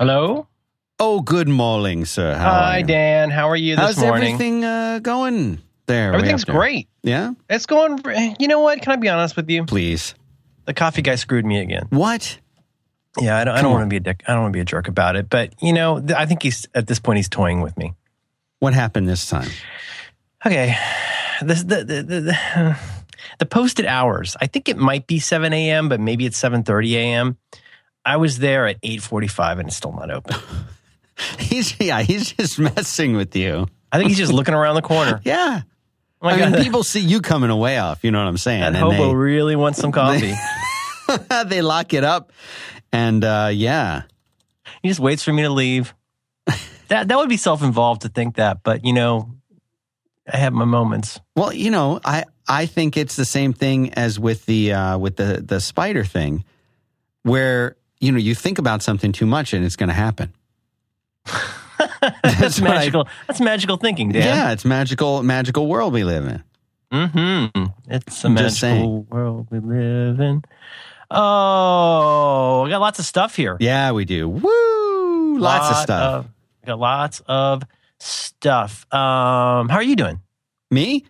Hello. Oh, good morning, sir. How Hi. Dan. How are you this How's morning? everything uh, going there? Everything's great. Yeah, It's going. You know what? Can I be honest with you? please. The coffee guy screwed me again. What? Yeah, I don't, I don't want to be a dick. I don't want to be a jerk about it. But you know, th- I think he's at this point he's toying with me. What happened this time? Okay, this the the the, the, the posted hours. I think it might be seven a.m., but maybe it's seven thirty a.m. I was there at eight forty-five, and it's still not open. He's yeah, he's just messing with you. I think he's just looking around the corner. Yeah. Oh my I God, mean, people see you coming away off. You know what I'm saying? that And hobo really wants some coffee. they, they lock it up, and uh, yeah, He just waits for me to leave. That that would be self involved to think that, but you know, I have my moments. Well, you know, I I think it's the same thing as with the uh, with the the spider thing, where you know you think about something too much and it's going to happen. That's what I- magical. That's magical thinking, Dan. Yeah, it's magical magical world we live in. Mm-hmm. It's a I'm magical world we live in. Oh, we got lots of stuff here. Yeah, we do. Woo! Lots of stuff. we got lots of stuff. Um, how are you doing? Me?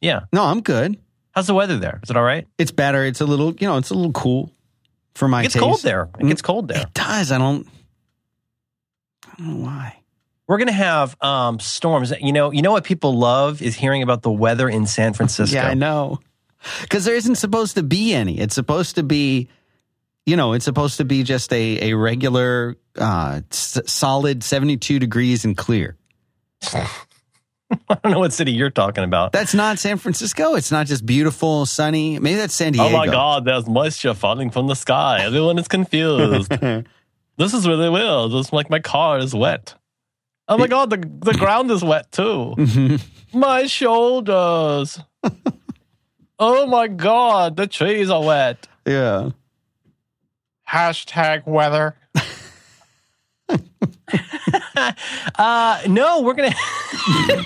Yeah. No, I'm good. How's the weather there? Is it all right? It's better. It's a little, you know, it's a little cool for my It gets taste. cold there. It gets cold there. It does. I don't. I don't know why. We're gonna have um, storms. You know, you know what people love is hearing about the weather in San Francisco. Yeah, I know. Because there isn't supposed to be any. It's supposed to be, you know, it's supposed to be just a, a regular, uh, s- solid 72 degrees and clear. I don't know what city you're talking about. That's not San Francisco. It's not just beautiful, sunny. Maybe that's San Diego. Oh my God, there's moisture falling from the sky. Everyone is confused. this is really weird. It's like my car is wet. Oh my God, the, the ground is wet too. Mhm. My shoulders. oh my God, the trees are wet. yeah. Hashtag weather. uh, no, we're gonna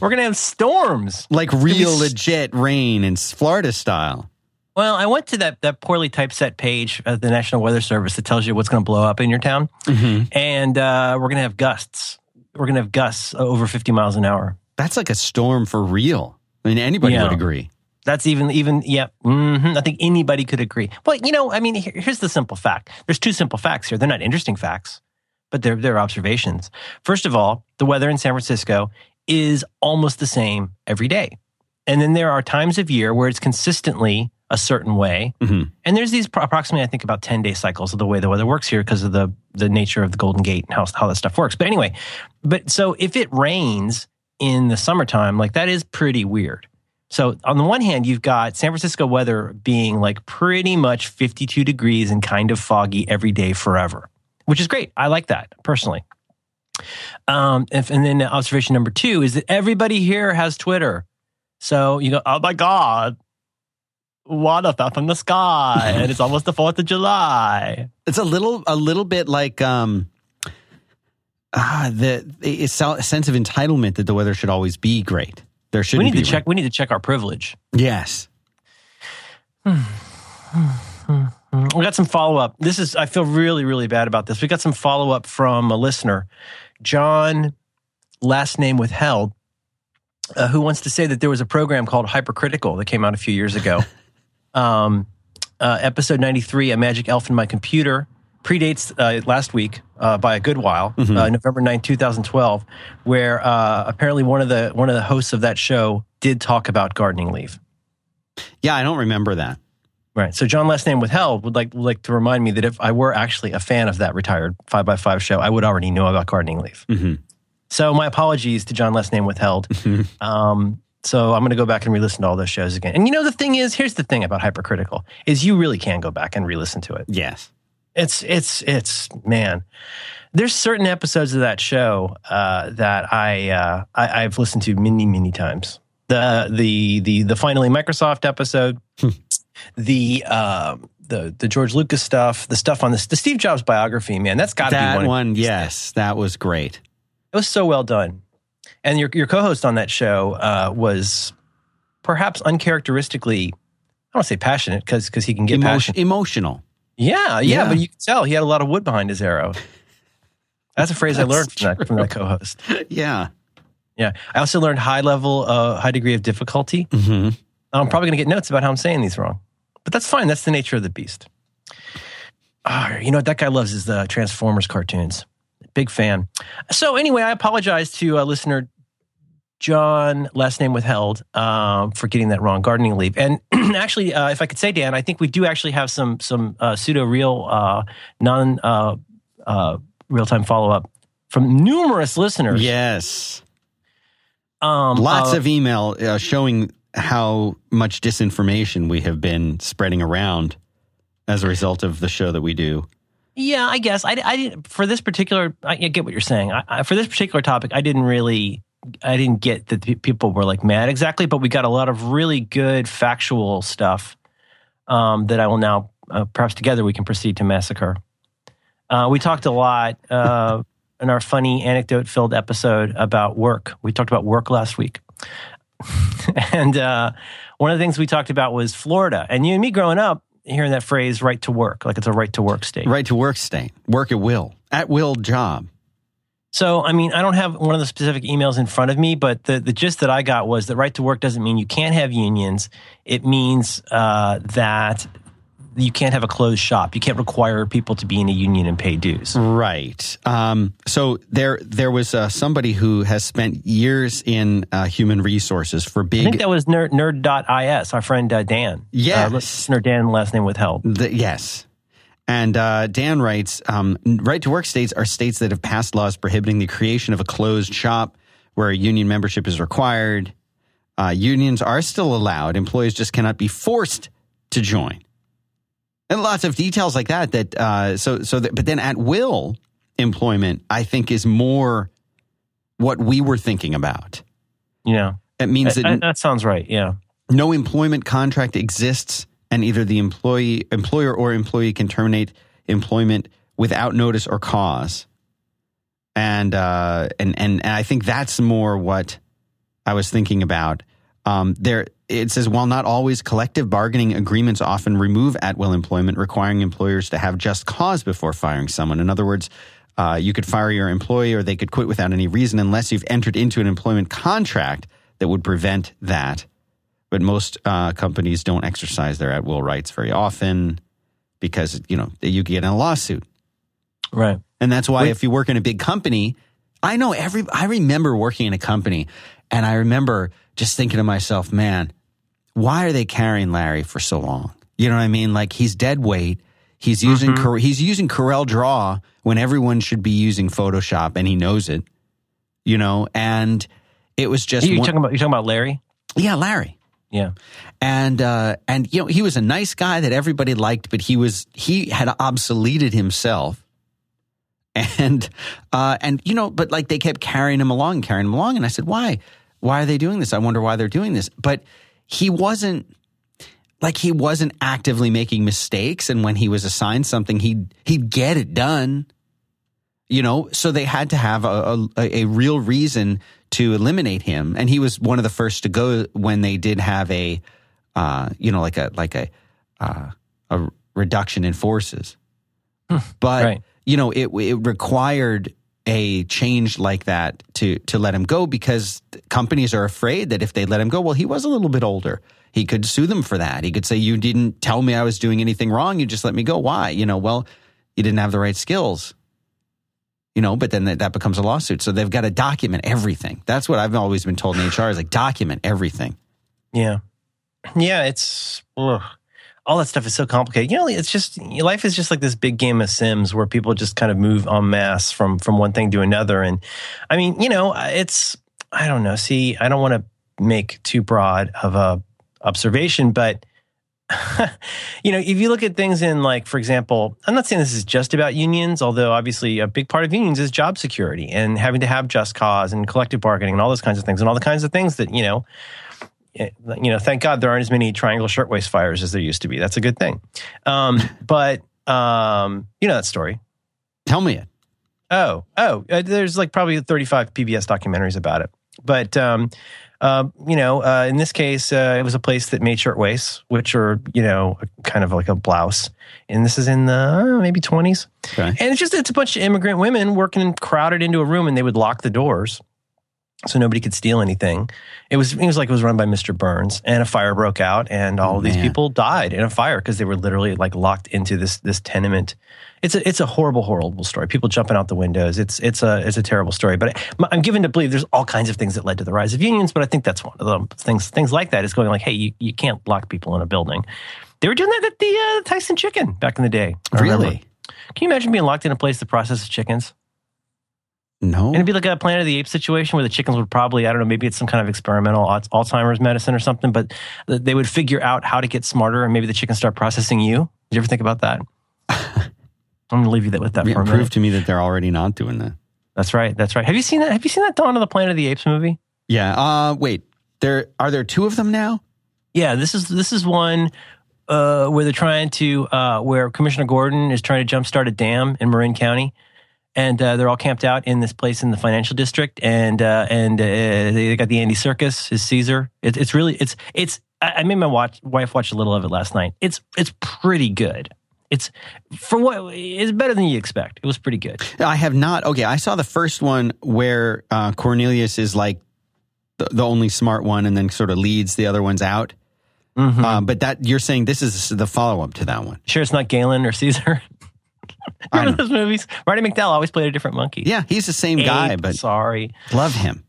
we're gonna have storms. Like real s- legit rain in Florida style. Well, I went to that that poorly typeset page at the National Weather Service that tells you what's going to blow up in your town, and uh, we're going to have gusts. We're going to have gusts over 50 miles an hour. That's like a storm for real. I mean, anybody Yeah. would agree. That's even even yeah. hmm I think anybody could agree. Well, you know, I mean, here- here's the simple fact. There's two simple facts here. They're not interesting facts, but they're they're observations. First of all, the weather in San Francisco is almost the same every day, and then there are times of year where it's consistently a certain way, Mhm. and there's these pro- approximately, I think, about ten day cycles of the way the weather works here because of the the nature of the Golden Gate and how how that stuff works. But anyway, but so if it rains in the summertime, like that is pretty weird. So on the one hand, you've got San Francisco weather being like pretty much 52 degrees and kind of foggy every day forever, which is great. I like that personally. Um, if, and then observation number two is that everybody here has Twitter. So you go, oh my God, water fell from the sky and it's almost the 4th of July. It's a little, a little bit like um, ah, the it's a sense of entitlement that the weather should always be great. There We shouldn't need be to check. We need to check our privilege. Yes. We got some follow up. This is, I feel really, really bad about this. We got some follow up from a listener, John, last name withheld, uh, who wants to say that there was a program called Hypercritical that came out a few years ago. um, uh, episode 93, A Magic Elf in My Computer, predates uh, last week uh, by a good while, uh, November 9, 2012, where uh, apparently one of the one of the hosts of that show did talk about gardening leave. Yeah, I don't remember that. Right. So John last name withheld would like would like to remind me that if I were actually a fan of that retired five by five show, I would already know about gardening leave. hmm So my apologies to John last name withheld. um, so I'm going to go back and re-listen to all those shows again. And you know the thing is, here's the thing about hypercritical is you really can go back and re-listen to it. Yes. It's it's it's man. There's certain episodes of that show uh, that I, uh, I I've listened to many many times. The the the the finally Microsoft episode, the um, the the George Lucas stuff, the stuff on this the Steve Jobs biography. Man, that's got to be one. one, yes, that was great. it was so well done. And your your co-host on that show uh, was perhaps uncharacteristically, I don't want to say passionate because because he can get Emo- passionate. emotional. Yeah, yeah, Yeah. but you can tell he had a lot of wood behind his arrow. That's a phrase I learned from that, from that co-host. Yeah. Yeah, I also learned high level, uh, high degree of difficulty. hmm I'm probably going to get notes about how I'm saying these wrong, but that's fine. That's the nature of the beast. Ah, you know what that guy loves is the Transformers cartoons. Big fan. So anyway, I apologize to uh, listener John, last name withheld, um, for getting that wrong. Gardening leave, and actually, uh, if I could say, Dan, I think we do actually have some some uh, pseudo real, uh, non uh, uh, real time follow up from numerous listeners. Yes. um, Lots uh, of email uh, showing how much disinformation we have been spreading around as a result of the show that we do. Yeah, I guess I, I for this particular. I get what you're saying. I, I, for this particular topic, I didn't really, I didn't get that people were like mad exactly, but we got a lot of really good factual stuff um, that I will now uh, perhaps together we can proceed to massacre. Uh, we talked a lot uh, in our funny anecdote-filled episode about work. We talked about work last week, and uh, one of the things we talked about was Florida. And you and me growing up, hearing that phrase "right to work," like it's a right to work state. Right to work state, work at will, at will job. So, I mean, I don't have one of the specific emails in front of me, but the, the gist that I got was that right to work doesn't mean you can't have unions. It means uh, that you can't have a closed shop. You can't require people to be in a union and pay dues. Right. Um, so there, there was uh, somebody who has spent years in uh, human resources for big. I think that was nerd, nerd.is, our friend uh, Dan. Yes. Uh, listener Dan, last name withheld. The, yes. And uh, Dan writes um, right to work states are states that have passed laws prohibiting the creation of a closed shop where union membership is required. Uh, unions are still allowed, employees just cannot be forced to join. And lots of details like that. That uh, so so. That, but then at will employment, I think, is more what we were thinking about. Know, It means that that sounds right. Yeah. no employment contract exists and either the employee employer or employee can terminate employment without notice or cause and uh and and, and i think that's more what i was thinking about um there it says while not always collective bargaining agreements often remove at will employment requiring employers to have just cause before firing someone in other words uh, you could fire your employee or they could quit without any reason unless you've entered into an employment contract that would prevent that but most uh, companies don't exercise their at will rights very often because you know you get in a lawsuit, Right. and that's why Wait. if you work in a big company, I know every. I remember working in a company, and I remember just thinking to myself, man, why are they carrying Larry for so long? You know what I mean? Like he's dead weight. He's using Cor- he's using Corel Draw when everyone should be using Photoshop, and he knows it. You know, and it was just You talking about you talking about Larry? yeah, Larry Yeah. and uh, and you know he was a nice guy that everybody liked, but he was he had obsoleted himself, and uh, and you know, but like they kept carrying him along, carrying him along, and I said, why, why are they doing this? I wonder why they're doing this, but he wasn't like he wasn't actively making mistakes, and when he was assigned something, he'd he'd get it done. You know, so they had to have a, a, a real reason to eliminate him, and he was one of the first to go when they did have a, uh, you know, like a like a uh, a reduction in forces. but right. you know, it it required a change like that to to let him go because companies are afraid that if they let him go, well, he was a little bit older. He could sue them for that. He could say, "You didn't tell me I was doing anything wrong. You just let me go. Why? You know, well, you didn't have the right skills." You know, but then that, that becomes a lawsuit. So they've got to document everything. That's what I've always been told in HR is like document everything. Yeah. Yeah, it's ugh. All that stuff is so complicated. You know, it's just life is just like this big game of Sims where people just kind of move en masse from from one thing to another. And I mean, you know, it's I don't know. See, I don't want to make too broad of a observation, but you know, if you look at things in like, for example, I'm not saying this is just about unions, although obviously a big part of unions is job security and having to have just cause and collective bargaining and all those kinds of things and all the kinds of things that, you know, you know, thank God there aren't as many triangle shirtwaist fires as there used to be. That's a good thing. Um, but um, you know that story. Tell me it. Oh, oh, uh, there's like probably 35 PBS documentaries about it. But um, uh, you know, uh, in this case, uh, it was a place that made shirtwaists, which are you know kind of like a blouse. And this is in the uh, maybe twenties, Okay. and it's just it's a bunch of immigrant women working crowded into a room, and they would lock the doors so nobody could steal anything. It was it was like it was run by Mr. Burns, and a fire broke out, and all Oh, of these man. people died in a fire because they were literally like locked into this this tenement. It's a it's a horrible horrible story. People jumping out the windows. It's it's a it's a terrible story. But I, I'm given to believe there's all kinds of things that led to the rise of unions. But I think that's one of them. Things things like that is going like, hey, you, you can't lock people in a building. They were doing that at the uh, Tyson Chicken back in the day. I remember. Really? Can you imagine being locked in a place that processes chickens? No. And it'd be like a Planet of the Apes situation where the chickens would probably, I don't know, maybe it's some kind of experimental Alzheimer's medicine or something, but they would figure out how to get smarter and maybe the chickens start processing you. Did you ever think about that? I'm going to leave you that with that Yeah, for a prove to me that they're already not doing that. That's right. That's right. Have you seen that? Have you seen that Dawn of the Planet of the Apes movie? Yeah. Uh, wait. There are there two of them now? Yeah, this is this is one uh, where they're trying to uh, where Commissioner Gordon is trying to jumpstart a dam in Marin County, and uh, they're all camped out in this place in the financial district, and uh, and uh, they got the Andy Serkis, his Caesar. It, it's really it's it's. I made my watch, wife watch a little of it last night. It's it's pretty good. It's for what it's better than you expect. It was pretty good. I have not. Okay, I saw the first one where uh, Cornelius is like the, the only smart one, and then sort of leads the other ones out. Mhm. Uh, but that you're saying this is the follow up to that one. sure, it's not Galen or Caesar. Remember those movies? Roddy McDowall always played a different monkey. Yeah, he's the same guy, but sorry. love him.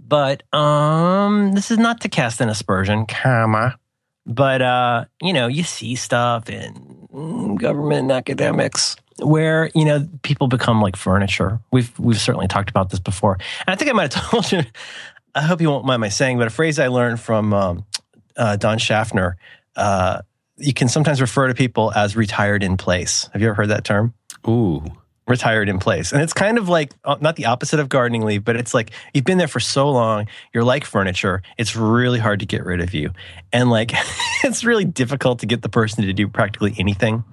but um this is not to cast an aspersion comma but uh you know you see stuff in government and academics where you know people become like furniture we've we've certainly talked about this before and i think i might have told you i hope you won't mind my saying but a phrase i learned from um, uh, don schaffner uh, you can sometimes refer to people as retired in place have you ever heard that term Ooh, retired in place. And it's kind of like uh, not the opposite of gardening leave, but it's like you've been there for so long, you're like furniture. It's really hard to get rid of you. And like it's really difficult to get the person to do practically anything.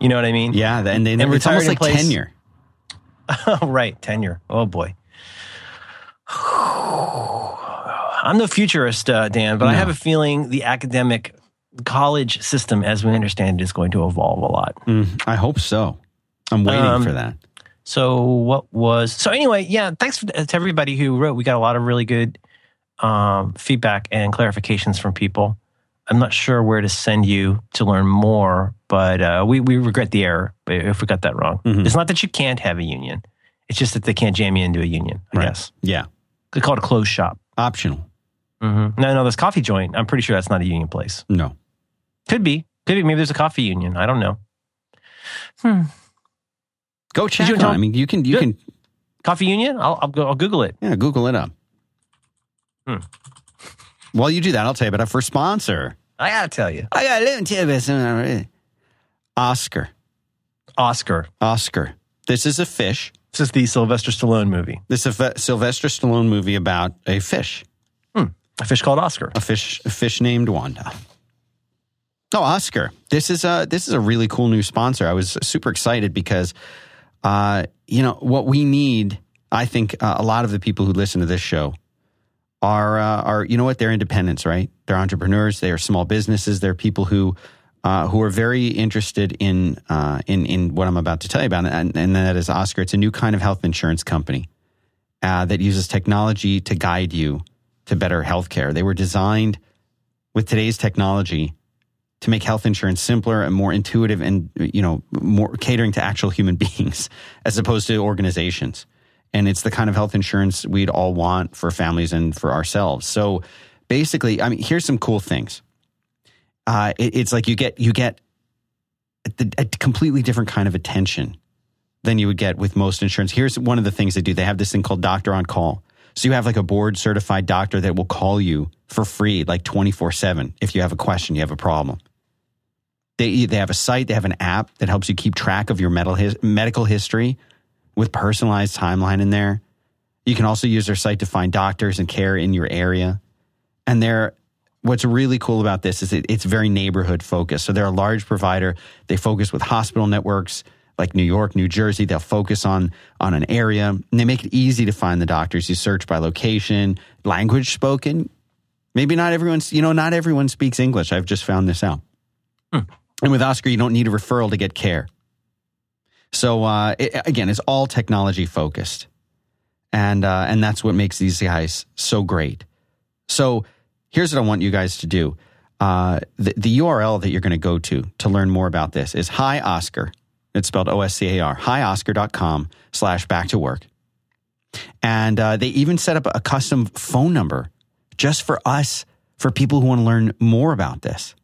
You know what I mean? yeah, and, then And it's almost like place. tenure. Oh, right. Tenure. Oh, boy. I'm no futurist, uh, Dan, but I have a feeling the academic college system, as we understand it, is going to evolve a lot. Mm, I hope so. I'm waiting Um, for that. So what was so anyway? Yeah, thanks for, to everybody who wrote. We got a lot of really good um, feedback and clarifications from people. I'm not sure where to send you to learn more, but uh, we we regret the error if we got that wrong. Mhm. It's not that you can't have a union; it's just that they can't jam you into a union. I Right. guess Yeah, they call it a closed shop. optional. Mm-hmm. No, no, this coffee joint. I'm pretty sure that's not a union place. No, Could be, could be. Maybe there's a coffee union. I don't know. Hmm. go check you on. tell- I mean, you can you Good. can Coffee union? I'll I'll, go, I'll Google it. yeah Google it up. Hmm. While you do that, I'll tell you about our first sponsor. I gotta tell you, I got to tell you about something. Oscar. Oscar. Oscar. This is a fish. This is the Sylvester Stallone movie. This is a Sylvester Stallone movie about a fish, A fish called Oscar. a fish, a fish named Wanda. Oh, Oscar! This is a this is a really cool new sponsor. I was super excited because, uh, you know, what we need. I think uh, a lot of the people who listen to this show are uh, are you know what they're independents, right? They're entrepreneurs. They are small businesses. They're people who uh, who are very interested in uh, in in what I'm about to tell you about, and, and that is Oscar. It's a new kind of health insurance company uh, that uses technology to guide you to better healthcare. They were designed with today's technology to make health insurance simpler and more intuitive, and you know more catering to actual human beings as opposed to organizations. And it's the kind of health insurance we'd all want for families and for ourselves. So basically, I mean, here's some cool things. Uh, it, it's like you get you get a, a completely different kind of attention than you would get with most insurance. Here's one of the things they do. They have this thing called doctor on call. So you have like a board certified doctor that will call you for free, like 24 seven. If you have a question, you have a problem. They, they have a site, they have an app that helps you keep track of your medical, his, medical history with personalized timeline in there. You can also use their site to find doctors and care in your area. And they're, what's really cool about this is it, it's very neighborhood focused. So they're a large provider. They focus with hospital networks, like New York, New Jersey. They'll focus on on an area and they make it easy to find the doctors. You search by location, language spoken. Maybe not everyone's, you know, not everyone speaks English. I've just found this out. Hmm. And with Oscar, you don't need a referral to get care. So uh, it, again, it's all technology focused, and uh, and that's what makes these guys so great. So here's what I want you guys to do. Uh, the, the URL that you're going to go to to learn more about this is hi Oscar. It's spelled O S C A R. Hioscar.com slash back to work. And uh, they even set up a custom phone number just for us, for people who want to learn more about this.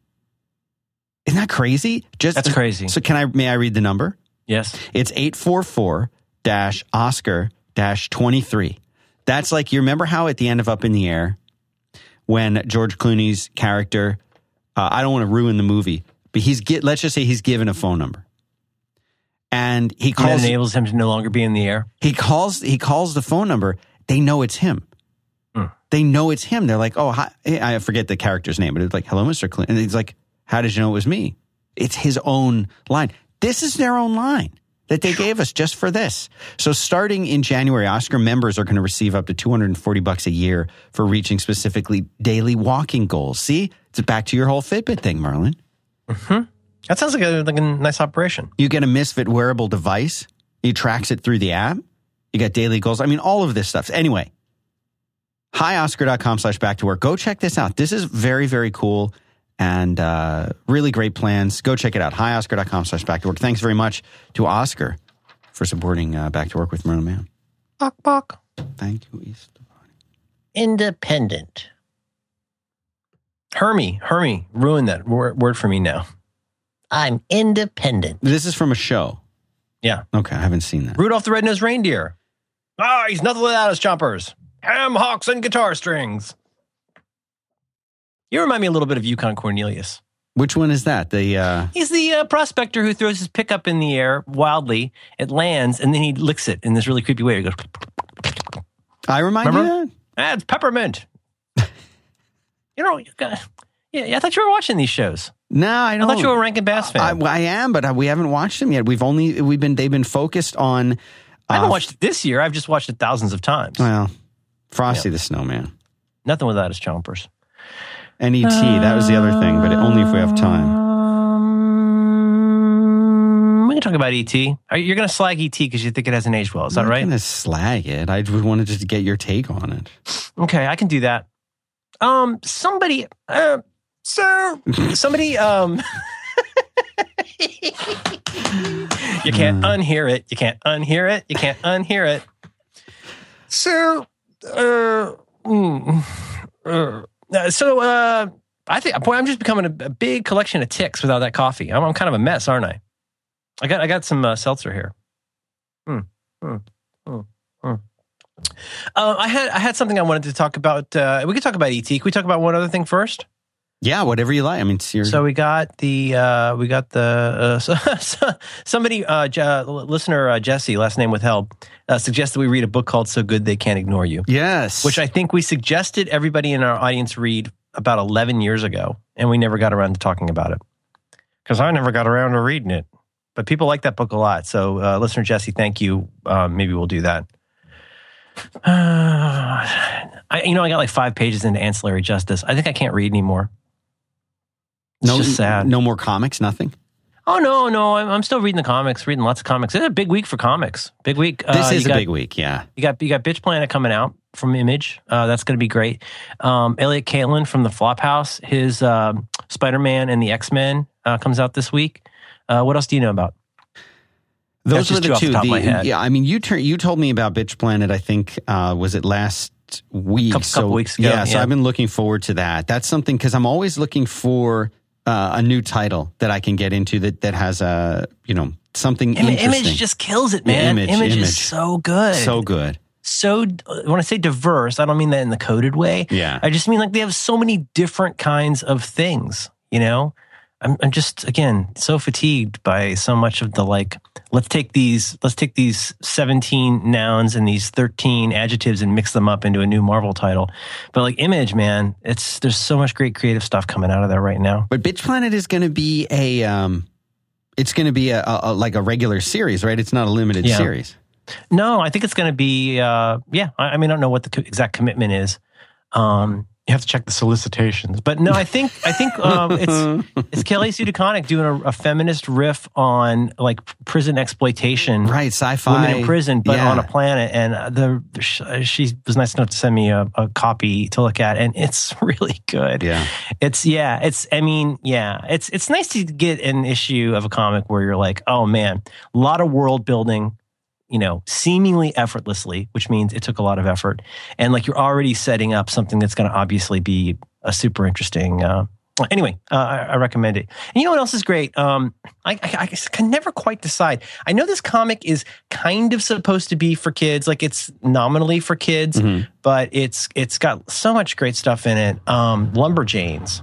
Isn't that crazy? Just That's crazy. So can I may I read the number? Yes. It's 844 Oscar 23. That's like, you remember how at the end of Up in the Air, when George Clooney's character, uh, I don't want to ruin the movie, but he's, get, let's just say he's given a phone number. And he calls, that enables him to no longer be in the air. he calls, he calls the phone number. They know it's him. Hmm. They know it's him. They're like, oh, hi. I forget the character's name, but it's like, hello, Mr. Clooney. And he's like, how did you know it was me? It's his own line. This is their own line that they gave us just for this. So starting in January, Oscar members are going to receive up to 240 bucks a year for reaching specifically daily walking goals. See, it's back to your whole Fitbit thing, Merlin. Mm-hmm. That sounds like a, like a nice operation. You get a Misfit wearable device. He tracks it through the app. You got daily goals. I mean, all of this stuff. Anyway, hioscar.com slash back to work. Go check this out. This is very, very cool and uh, really great plans. Go check it out. hioscar.com slash back to work. Thanks very much to Oscar for supporting uh, Back to Work with Merlin Mann. Bok bok. Thank you, East. Independent. Hermie, Hermie, ruin that word, word for me now. I'm independent. This is from a show. Yeah. Okay, I haven't seen that. Rudolph the Red-Nosed Reindeer. Ah, he's nothing without his chompers. Ham hocks and guitar strings. You remind me a little bit of Yukon Cornelius. Which one is that? The uh, He's the uh, prospector who throws his pickup in the air wildly. It lands, and then he licks it in this really creepy way. He goes, I remind Remember? you that? ah, it's peppermint. you know, you got- yeah, yeah, I thought you were watching these shows. No, I I don't. thought you were a Rankin Bass fan. I, I am, but we haven't watched them yet. We've only we've been they've been focused on. I haven't uh, watched it this year. I've just watched it thousands of times. Well, Frosty the Snowman Nothing without his chompers. And ET. that was the other thing, but only if we have time. Um, we can talk about ET. Are You're going to slag ET because you think it hasn't aged well. Is that I'm right? gonna slag it. I just wanted just to get your take on it. Okay, I can do that. Um, somebody, uh, sir, somebody, um, you can't unhear it. You can't unhear it. You can't unhear it. Sir, uh, mm, uh, uh, so, uh, I think, boy, I'm just becoming a, a big collection of ticks without that coffee. I'm, I'm kind of a mess, aren't I? I got, I got some uh, seltzer here. Hmm. Hmm. Hmm. Hmm. Uh, I had I had something I wanted to talk about. Uh, we could talk about ET. Can we talk about one other thing first? Yeah, whatever you like. I mean, your, So we got the uh, we got the uh, so, so- somebody uh, Je- listener uh, Jesse last name withheld uh, suggested we read a book called So Good They Can't Ignore You, yes, which I think we suggested everybody in our audience read about eleven years ago, and we never got around to talking about it because I never got around to reading it. But people like that book a lot. So uh, listener Jesse, thank you. Uh, maybe we'll do that. I, you know, I got like five pages into ancillary justice. I think I can't read anymore. It's no, just sad. no more comics, nothing. Oh no, no, I'm, I'm still reading the comics, reading lots of comics. It's a big week for comics. Big week. This Uh, is a got, big week. Yeah, You got you got Bitch Planet coming out from Image. Uh, that's going to be great. Um, Elliott Kalan from the Flophouse, his um, Spider Man and the X Men uh, comes out this week. Uh, what else do you know about? those were the two the two. top of my head. Yeah, I mean, you turn you told me about Bitch Planet. I think uh, was it last week? Couple- so couple weeks ago, Yeah, so. I've been looking forward to that. That's something because I'm always looking for uh, a new title that I can get into that that has a you know something Im- interesting. Image just kills it, Yeah, man. Image, Image, Image. is so good. so good. so when I say diverse, I don't mean that in the coded way. Yeah. I just mean like they have so many different kinds of things, you know? I'm, I'm just again so fatigued by so much of the like let's take these let's take these 17 nouns and these 13 adjectives and mix them up into a new Marvel title. But like image, man, it's there's so much great creative stuff coming out of there right now. But Bitch Planet is going to be a um, It's going to be a, a, a like a regular series, right? It's not a limited Yeah. series. No, I think it's going to be. Uh, yeah, I, I mean, I don't know what the co- exact commitment is. Um, you have to check the solicitations, but no, I think I think um, it's it's Kelly Sue DeConnick doing a, a feminist riff on like prison exploitation, Right, sci-fi. women in prison, but Yeah. on a planet. And the she was nice enough to send me a, a copy to look at, and it's really good. Yeah. It's yeah, it's I mean, yeah, it's it's nice to get an issue of a comic where you're like, oh man, a lot of world building, you know, seemingly effortlessly, which means it took a lot of effort, and like you're already setting up something that's going to obviously be a super interesting. Uh, anyway, uh, I, I recommend it. And you know what else is great? Um, I, I, I can never quite decide. I know this comic is kind of supposed to be for kids, like it's nominally for kids, Mhm. but it's it's got so much great stuff in it. Um, Lumberjanes,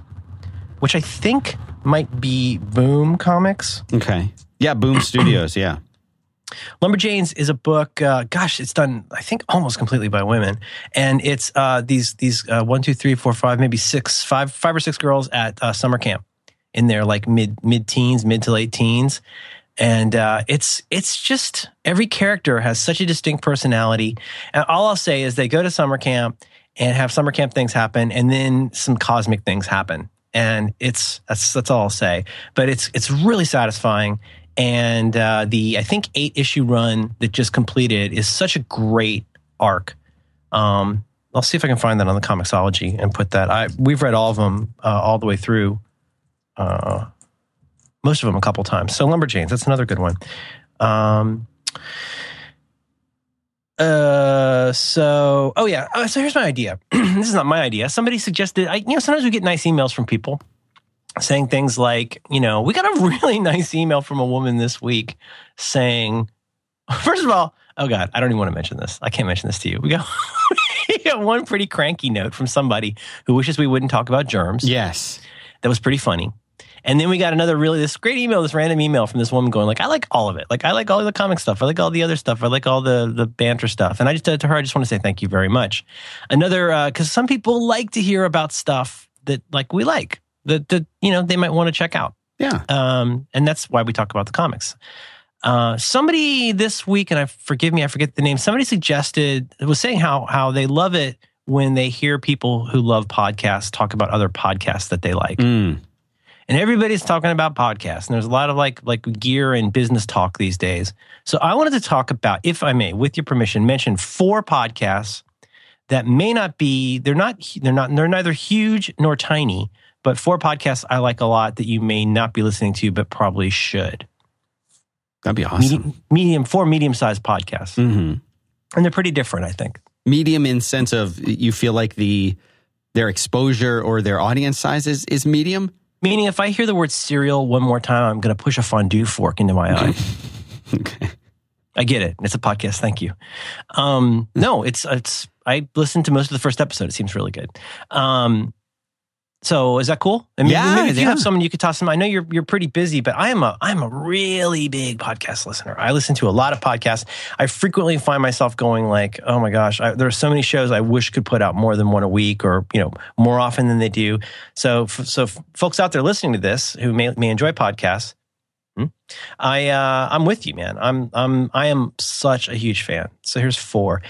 which I think might be Boom Comics. Okay. Yeah, Boom Studios. Yeah. Lumberjanes is a book. Uh, gosh, it's done. I think almost completely by women, and it's uh, these these uh, one, two, three, four, five, maybe six, five, five or six girls at uh, summer camp in their like mid mid teens, mid to late teens, and uh, it's it's just every character has such a distinct personality. And all I'll say is they go to summer camp and have summer camp things happen, and then some cosmic things happen, and it's that's that's all I'll say. But it's it's really satisfying and uh, the I think eight issue run that just completed is such a great arc. Um, I'll see if I can find that on the Comixology and put that. I we've read all of them uh, all the way through, uh, most of them a couple times. So Lumberjanes, that's another good one. Um, uh, so oh yeah, uh, so here's my idea. this is not my idea. Somebody suggested. I you know sometimes we get nice emails from people saying things like, you know, we got a really nice email from a woman this week saying, first of all, oh God, I don't even want to mention this. I can't mention this to you. We got, we got one pretty cranky note from somebody who wishes we wouldn't talk about germs. Yes. That was pretty funny. And then we got another really this great email, this random email from this woman going like, I like all of it. Like I like all the comic stuff. I like all the other stuff. I like all the the banter stuff. And I just to her, I just want to say thank you very much. Another uh, because some people like to hear about stuff that like we like that that you know they might want to check out. Yeah. Um, and that's why we talk about the comics. Uh, somebody this week, and I forgive me, I forget the name. Somebody suggested was saying how how they love it when they hear people who love podcasts talk about other podcasts that they like Mm. and everybody's talking about podcasts and there's a lot of like like gear and business talk these days so i wanted to talk about if i may with your permission mention four podcasts that may not be they're not they're not they're neither huge nor tiny but four podcasts i like a lot that you may not be listening to but probably should That'd be awesome. medium, medium four medium sized podcasts hmm and they're pretty different i think Medium in sense of you feel like the their exposure or their audience size is, is medium. meaning if i hear the word Serial one more time i'm going to push a fondue fork into my eye Okay. I get it. It's a podcast. Thank you. Um, no, it's it's. I listened to most of the first episode. It seems really good. Um, so is that cool? I mean, Yeah, maybe if you yeah. have someone you could toss them. I know you're you're pretty busy, but I am a I'm a really big podcast listener. I listen to a lot of podcasts. I frequently find myself going like, oh my gosh, I, there are so many shows I wish could put out more than one a week, or you know, more often than they do. So f- so f- folks out there listening to this who may may enjoy podcasts. hmm, I uh, I'm with you, man. I'm I'm I am such a huge fan. So here's four.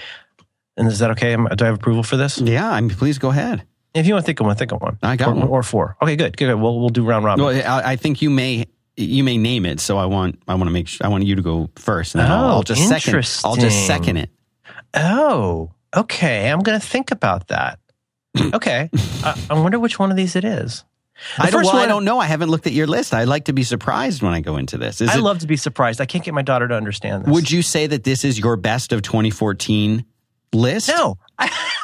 And is that okay? Do I have approval for this? Yeah. I mean, please go ahead. If you want to think of one, think of one. I got or, one. or four. Okay, good, good. good. We'll we'll do round robin. Well, I, I think you may you may name it. So I want I want to make sure I want you to go first, and then I'll, Oh, I'll just second. I'll just second it. oh, okay. I'm going to think about that. Okay. I, I wonder which one of these it is. The I don't, well, I don't know. I haven't looked at your list. I like to be surprised when I go into this. Is I it, love to be surprised. I can't get my daughter to understand this. would you say that this is your best of 2014 list? No, I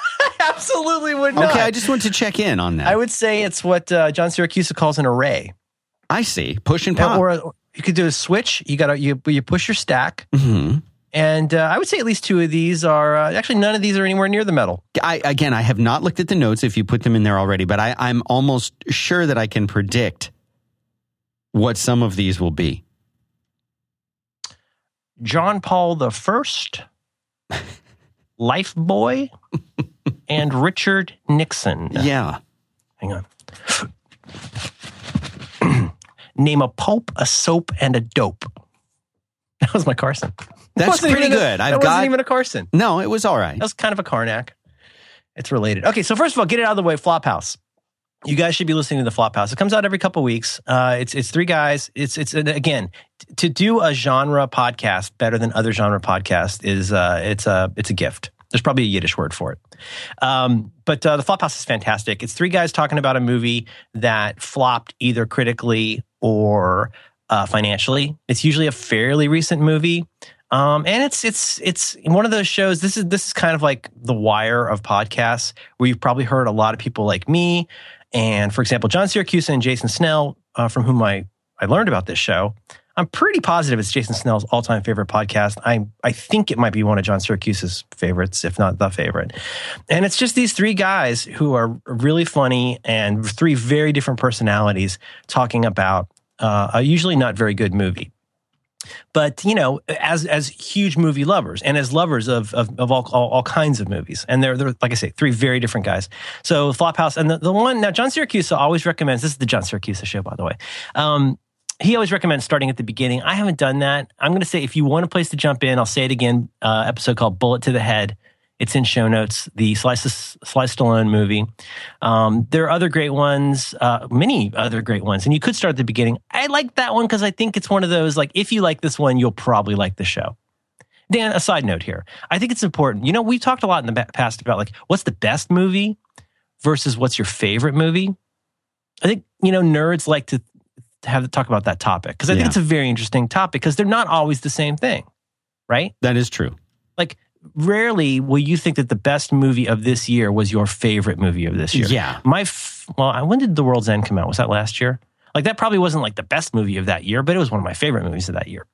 absolutely would not. Okay, I just want to check in on that. I would say it's what uh, John Siracusa calls an array. I see. Push and pop. Or you could do a switch. You got to you you push your stack, Mhm. and uh, I would say at least two of these are uh, actually none of these are anywhere near the metal. I, again, I have not looked at the notes if you put them in there already, but I, I'm almost sure that I can predict what some of these will be. John Paul the First, Lifebuoy, and Richard Nixon. Yeah. Hang on. Name a pulp, a soap, and a dope. That was my Carson. That's pretty good. I've that got wasn't even a Carson. no. It was all right. That was kind of a Karnak. It's related. Okay, so first of all, get it out of the way. Flophouse. You guys should be listening to the Flophouse. It comes out every couple weeks. Uh, it's it's three guys. It's it's again to do a genre podcast better than other genre podcasts is uh, it's a it's a gift. There's probably a Yiddish word for it. Um, but uh, the Flophouse is fantastic. It's three guys talking about a movie that flopped either critically or uh, financially. It's usually a fairly recent movie. Um, and it's it's it's one of those shows. This is this is kind of like the wire of podcasts, where you've probably heard a lot of people like me, and for example, John Siracusa and Jason Snell, uh, from whom I I learned about this show. I'm pretty positive it's Jason Snell's all time favorite podcast. I I think it might be one of John Siracusa's favorites, if not the favorite. And it's just these three guys who are really funny and three very different personalities talking about uh, a usually not very good movie but you know, as as huge movie lovers and as lovers of of, of all, all all kinds of movies, and they're they're like I say, three very different guys. So Flophouse and the, the one now, John Siracusa always recommends. This is the John Siracusa show, by the way. Um, he always recommends starting at the beginning. I haven't done that. I'm going to say if you want a place to jump in, I'll say it again. Uh, episode called "Bullet to the Head." It's in show notes. The Slice Slice Stallone movie. Um, there are other great ones, uh, many other great ones, and you could start at the beginning. I like that one because I think it's one of those like if you like this one, you'll probably like the show. Dan, a side note here. I think it's important. You know, we've talked a lot in the past about like what's the best movie versus what's your favorite movie. I think you know nerds like to to have to talk about that topic because I think it's a very interesting topic because they're not always the same thing, right? That is true. Like rarely will you think that the best movie of this year was your favorite movie of this year. Yeah. My f- well, I- when did The World's End come out? Was that last year? Like that probably wasn't like the best movie of that year, but it was one of my favorite movies of that year.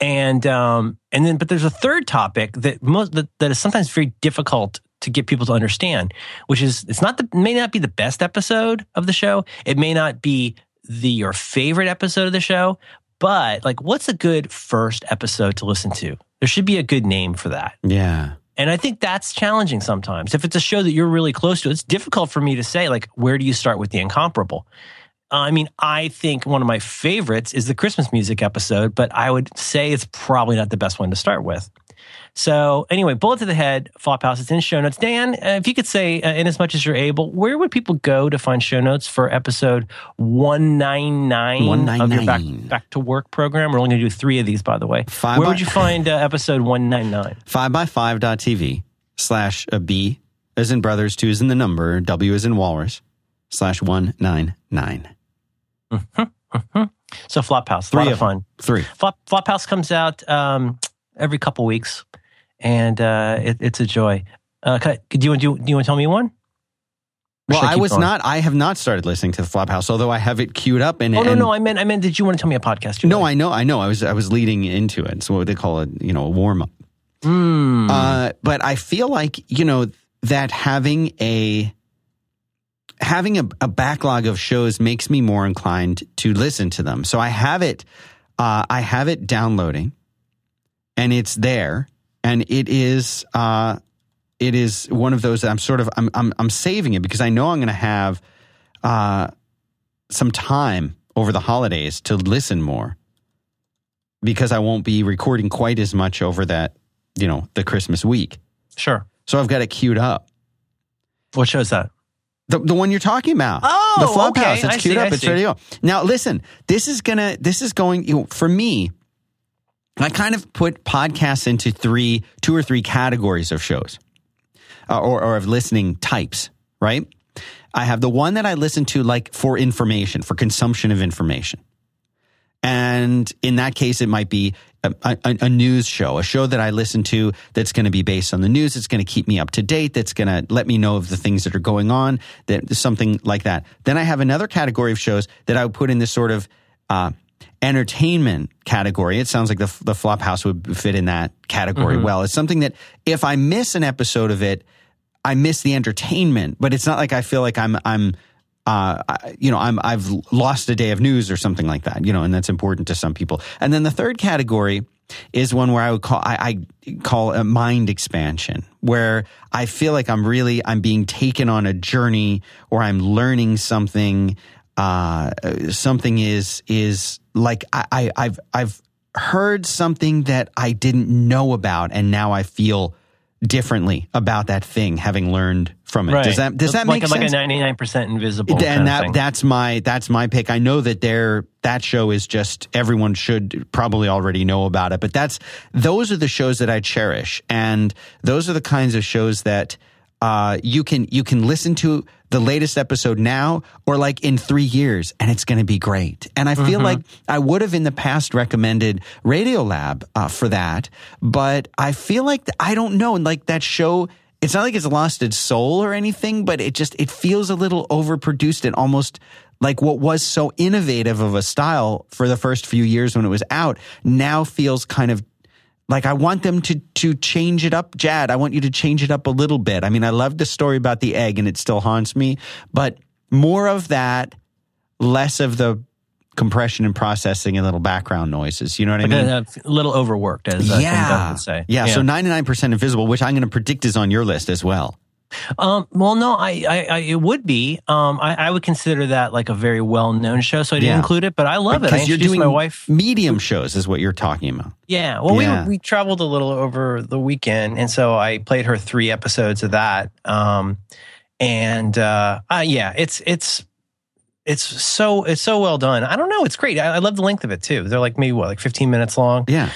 And um and then but there's a third topic that most that, that is sometimes very difficult to get people to understand, which is it's not the may not be the best episode of the show. It may not be the your favorite episode of the show, but like what's a good first episode to listen to? There should be a good name for that. Yeah. And I think that's challenging sometimes. If it's a show that you're really close to, it's difficult for me to say, like, where do you start with the incomparable? Uh, I mean, I think one of my favorites is the Christmas music episode, but I would say it's probably not the best one to start with. So, anyway, bullet to the head, Flophouse. It's in show notes. Dan, uh, if you could say, uh, in as much as you're able, where would people go to find show notes for episode 199, of your back, back to work program? We're only going to do three of these, by the way. Five where by- would you find uh, episode 199? 5by5.tv slash a B as in brothers, two is in the number, W is in walrus, slash 199. So, Flophouse, a Three lot of of fun. Three. Flop, Flophouse comes out um, every couple weeks, and uh, it, it's a joy. Uh, I- do you want do, you- do you want to tell me one? Or Well, should I was going? not, I have not started listening to the Flophouse, although I have it queued up. And, Oh no, and- no, I meant I meant. Did you want to tell me a podcast? No, like? I know, I know. I was, I was leading into it. So what would they call it, you know, a warm up. Mm. Uh, but I feel like you know that having a having a, a backlog of shows makes me more inclined to listen to them. So I have it, uh, I have it downloading, and it's there, and it is, uh, it is one of those that I'm sort of I'm I'm, I'm saving it because I know I'm going to have uh, some time over the holidays to listen more because I won't be recording quite as much over that you know the Christmas week. sure. So I've got it queued up. What show is that? The, the one you're talking about. Oh, the Flophouse. okay. It's I queued see, up. I it's see. ready to go. Now listen, this is gonna this is going you know, for me, I kind of put podcasts into three, two or three categories of shows. Uh, or, or of listening types, right? I have the one that I listen to like for information, for consumption of information. And in that case, it might be a, a, a news show, a show that I listen to that's going to be based on the news. It's going to keep me up to date. That's going to let me know of the things that are going on. That something like that. Then I have another category of shows that I would put in this sort of uh, entertainment category. It sounds like the the Flophouse would fit in that category well. It's something that if I miss an episode of it, I miss the entertainment. But it's not like I feel like I'm I'm uh, you know, I'm I've lost a day of news or something like that, you know, and that's important to some people. And then the third category is one where I would call I, I call a mind expansion, where I feel like I'm really I'm being taken on a journey or I'm learning something. Uh, something is is like I, I, I've I've heard something that I didn't know about, and now I feel differently about that thing, having learned from it. Right. Does that does that like, make like sense? a ninety nine percent invisible? and that that's my that's my pick. I know that there that show is just everyone should probably already know about it, but that's those are the shows that I cherish, and those are the kinds of shows that uh, you can you can listen to the latest episode now or like in three years, and it's going to be great. And I feel like I would have in the past recommended Radiolab uh, for that, but I feel like th- I don't know, and like that show it's not like it's lost its soul or anything, but it just it feels a little overproduced and almost like what was so innovative of a style for the first few years when it was out now feels kind of like I want them to to change it up, Jad. I want you to change it up a little bit. I mean, I love the story about the egg and it still haunts me, but more of that, less of the compression and processing and little background noises. You know what I Like mean? a, a little overworked, as I yeah. would say. yeah. So 99% invisible, which I'm going to predict is on your list as well. Um, well, no, I, I, I, it would be. Um, I, I would consider that like a very well known show, so I didn't Yeah. include it. But I love it. Because you're doing my wife. medium shows is what you're talking about. Yeah. Well, Yeah. we we traveled a little over the weekend, and so I played her three episodes of that. Um, and uh, uh yeah, it's it's it's so it's so well done. I don't know, it's great. I, I love the length of it too. They're like maybe what, like fifteen minutes long. Yeah.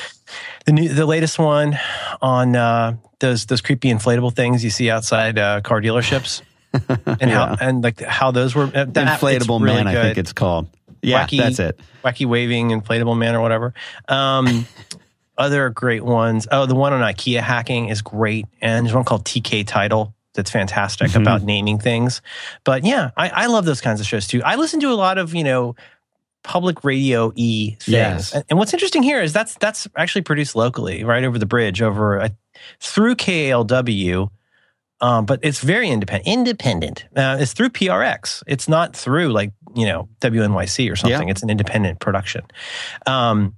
The new the latest one on uh, those those creepy inflatable things you see outside uh, car dealerships, and how and like how those were that- Inflatable really Man, I think it's called. Yeah, Wacky- that's it. wacky waving inflatable man or whatever. Um, other great ones. Oh, the one on IKEA hacking is great, and there's one called TK Title that's fantastic Mhm. about naming things. But yeah, I, I love those kinds of shows too. I listen to a lot of you know public radio e things, Yes. and, what's interesting here is that's that's actually produced locally, right over the bridge, over uh, through KALW. Um, but it's very independent. Independent. Uh, it's through PRX. It's not through like you know WNYC or something. It's an independent production. Um,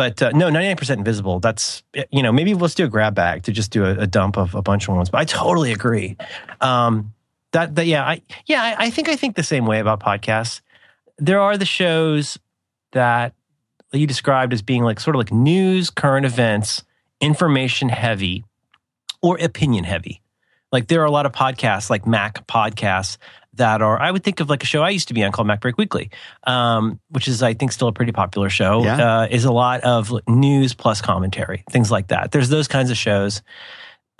but uh, no, ninety nine percent invisible. That's you know maybe let's do a grab bag to just do a, a dump of a bunch of ones. But I totally agree. Um, that that yeah, I yeah, I, I think I think the same way about podcasts. There are the shows that you described as being like sort of like news, current events, information heavy, or opinion heavy. Like there are a lot of podcasts, like Mac podcasts, that are. I would think of like a show I used to be on called MacBreak Weekly, um, which is I think still a pretty popular show. Yeah. Uh, is a lot of news plus commentary, things like that. There's those kinds of shows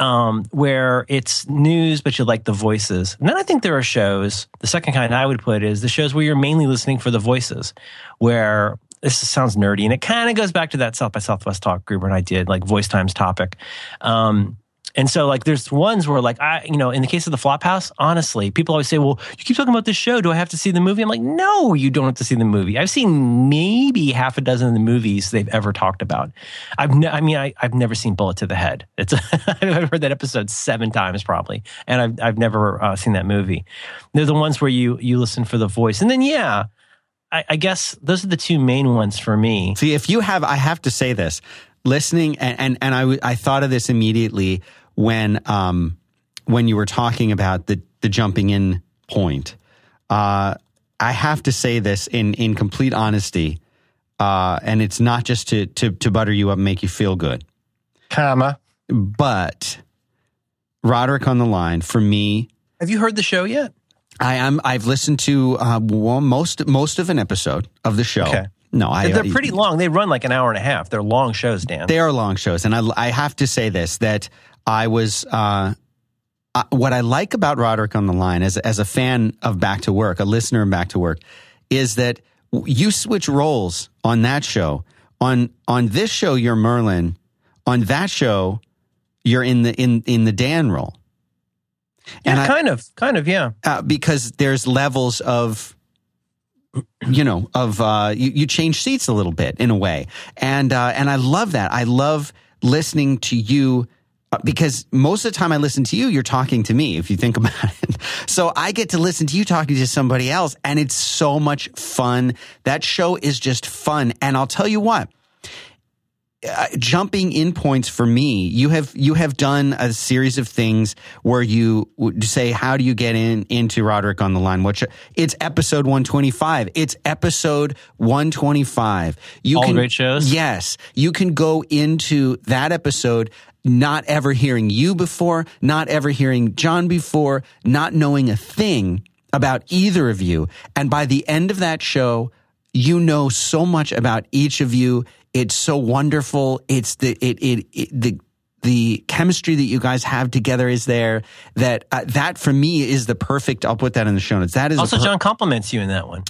um, where it's news, but you like the voices. And then I think there are shows. The second kind I would put is the shows where you're mainly listening for the voices, where this sounds nerdy and it kind of goes back to that South by Southwest talk Gruber and I did, like voice times topic. Um, and so, like, there's ones where, like, I, you know, in the case of the Flophouse, honestly, people always say, "Well, you keep talking about this show. Do I have to see the movie?" I'm like, "No, you don't have to see the movie. I've seen maybe half a dozen of the movies they've ever talked about. I've, ne- I mean, I, I've never seen Bullet to the Head. It's, I've heard that episode seven times probably, and I've, I've never uh, seen that movie. They're the ones where you, you listen for the voice, and then yeah, I guess those are the two main ones for me. See, if you have, I have to say this, listening, and and, and I, w- I thought of this immediately when um when you were talking about the the jumping in point. Uh, I have to say this in in complete honesty, uh, and it's not just to to to butter you up and make you feel good, Comma. but Roderick on the line for me. Have you heard the show yet? I am. I've listened to uh, well, most most of an episode of the show. Okay. No, I, They're pretty long. They run like an hour and a half. They're long shows, Dan. They are long shows, and I, I have to say this that I was uh, uh, what I like about Roderick on the line as as a fan of Back to Work, a listener of Back to Work, is that you switch roles on that show. On on this show, you're Merlin. On that show, you're in the in in the Dan role. yeah, and I- kind of, kind of, yeah. uh, because there's levels of you know of uh you, you change seats a little bit in a way and uh and i love that i love listening to you uh, because most of the time I listen to you, you're talking to me, if you think about it. So I get to listen to you talking to somebody else, and it's so much fun. That show is just fun. And I'll tell you what, uh, jumping in points for me. You have you have done a series of things where you would say, "How do you get in into Roderick on the line?" Which it's episode one twenty five. It's episode one twenty five. You All can great shows? Yes, you can go into that episode. Not ever hearing you before, not ever hearing John before, not knowing a thing about either of you. And by the end of that show, you know so much about each of you. It's so wonderful. It's the it it, it the the chemistry that you guys have together is there. That uh, that for me is the perfect. I'll put that in the show notes. That is Also, per- John compliments you in that one.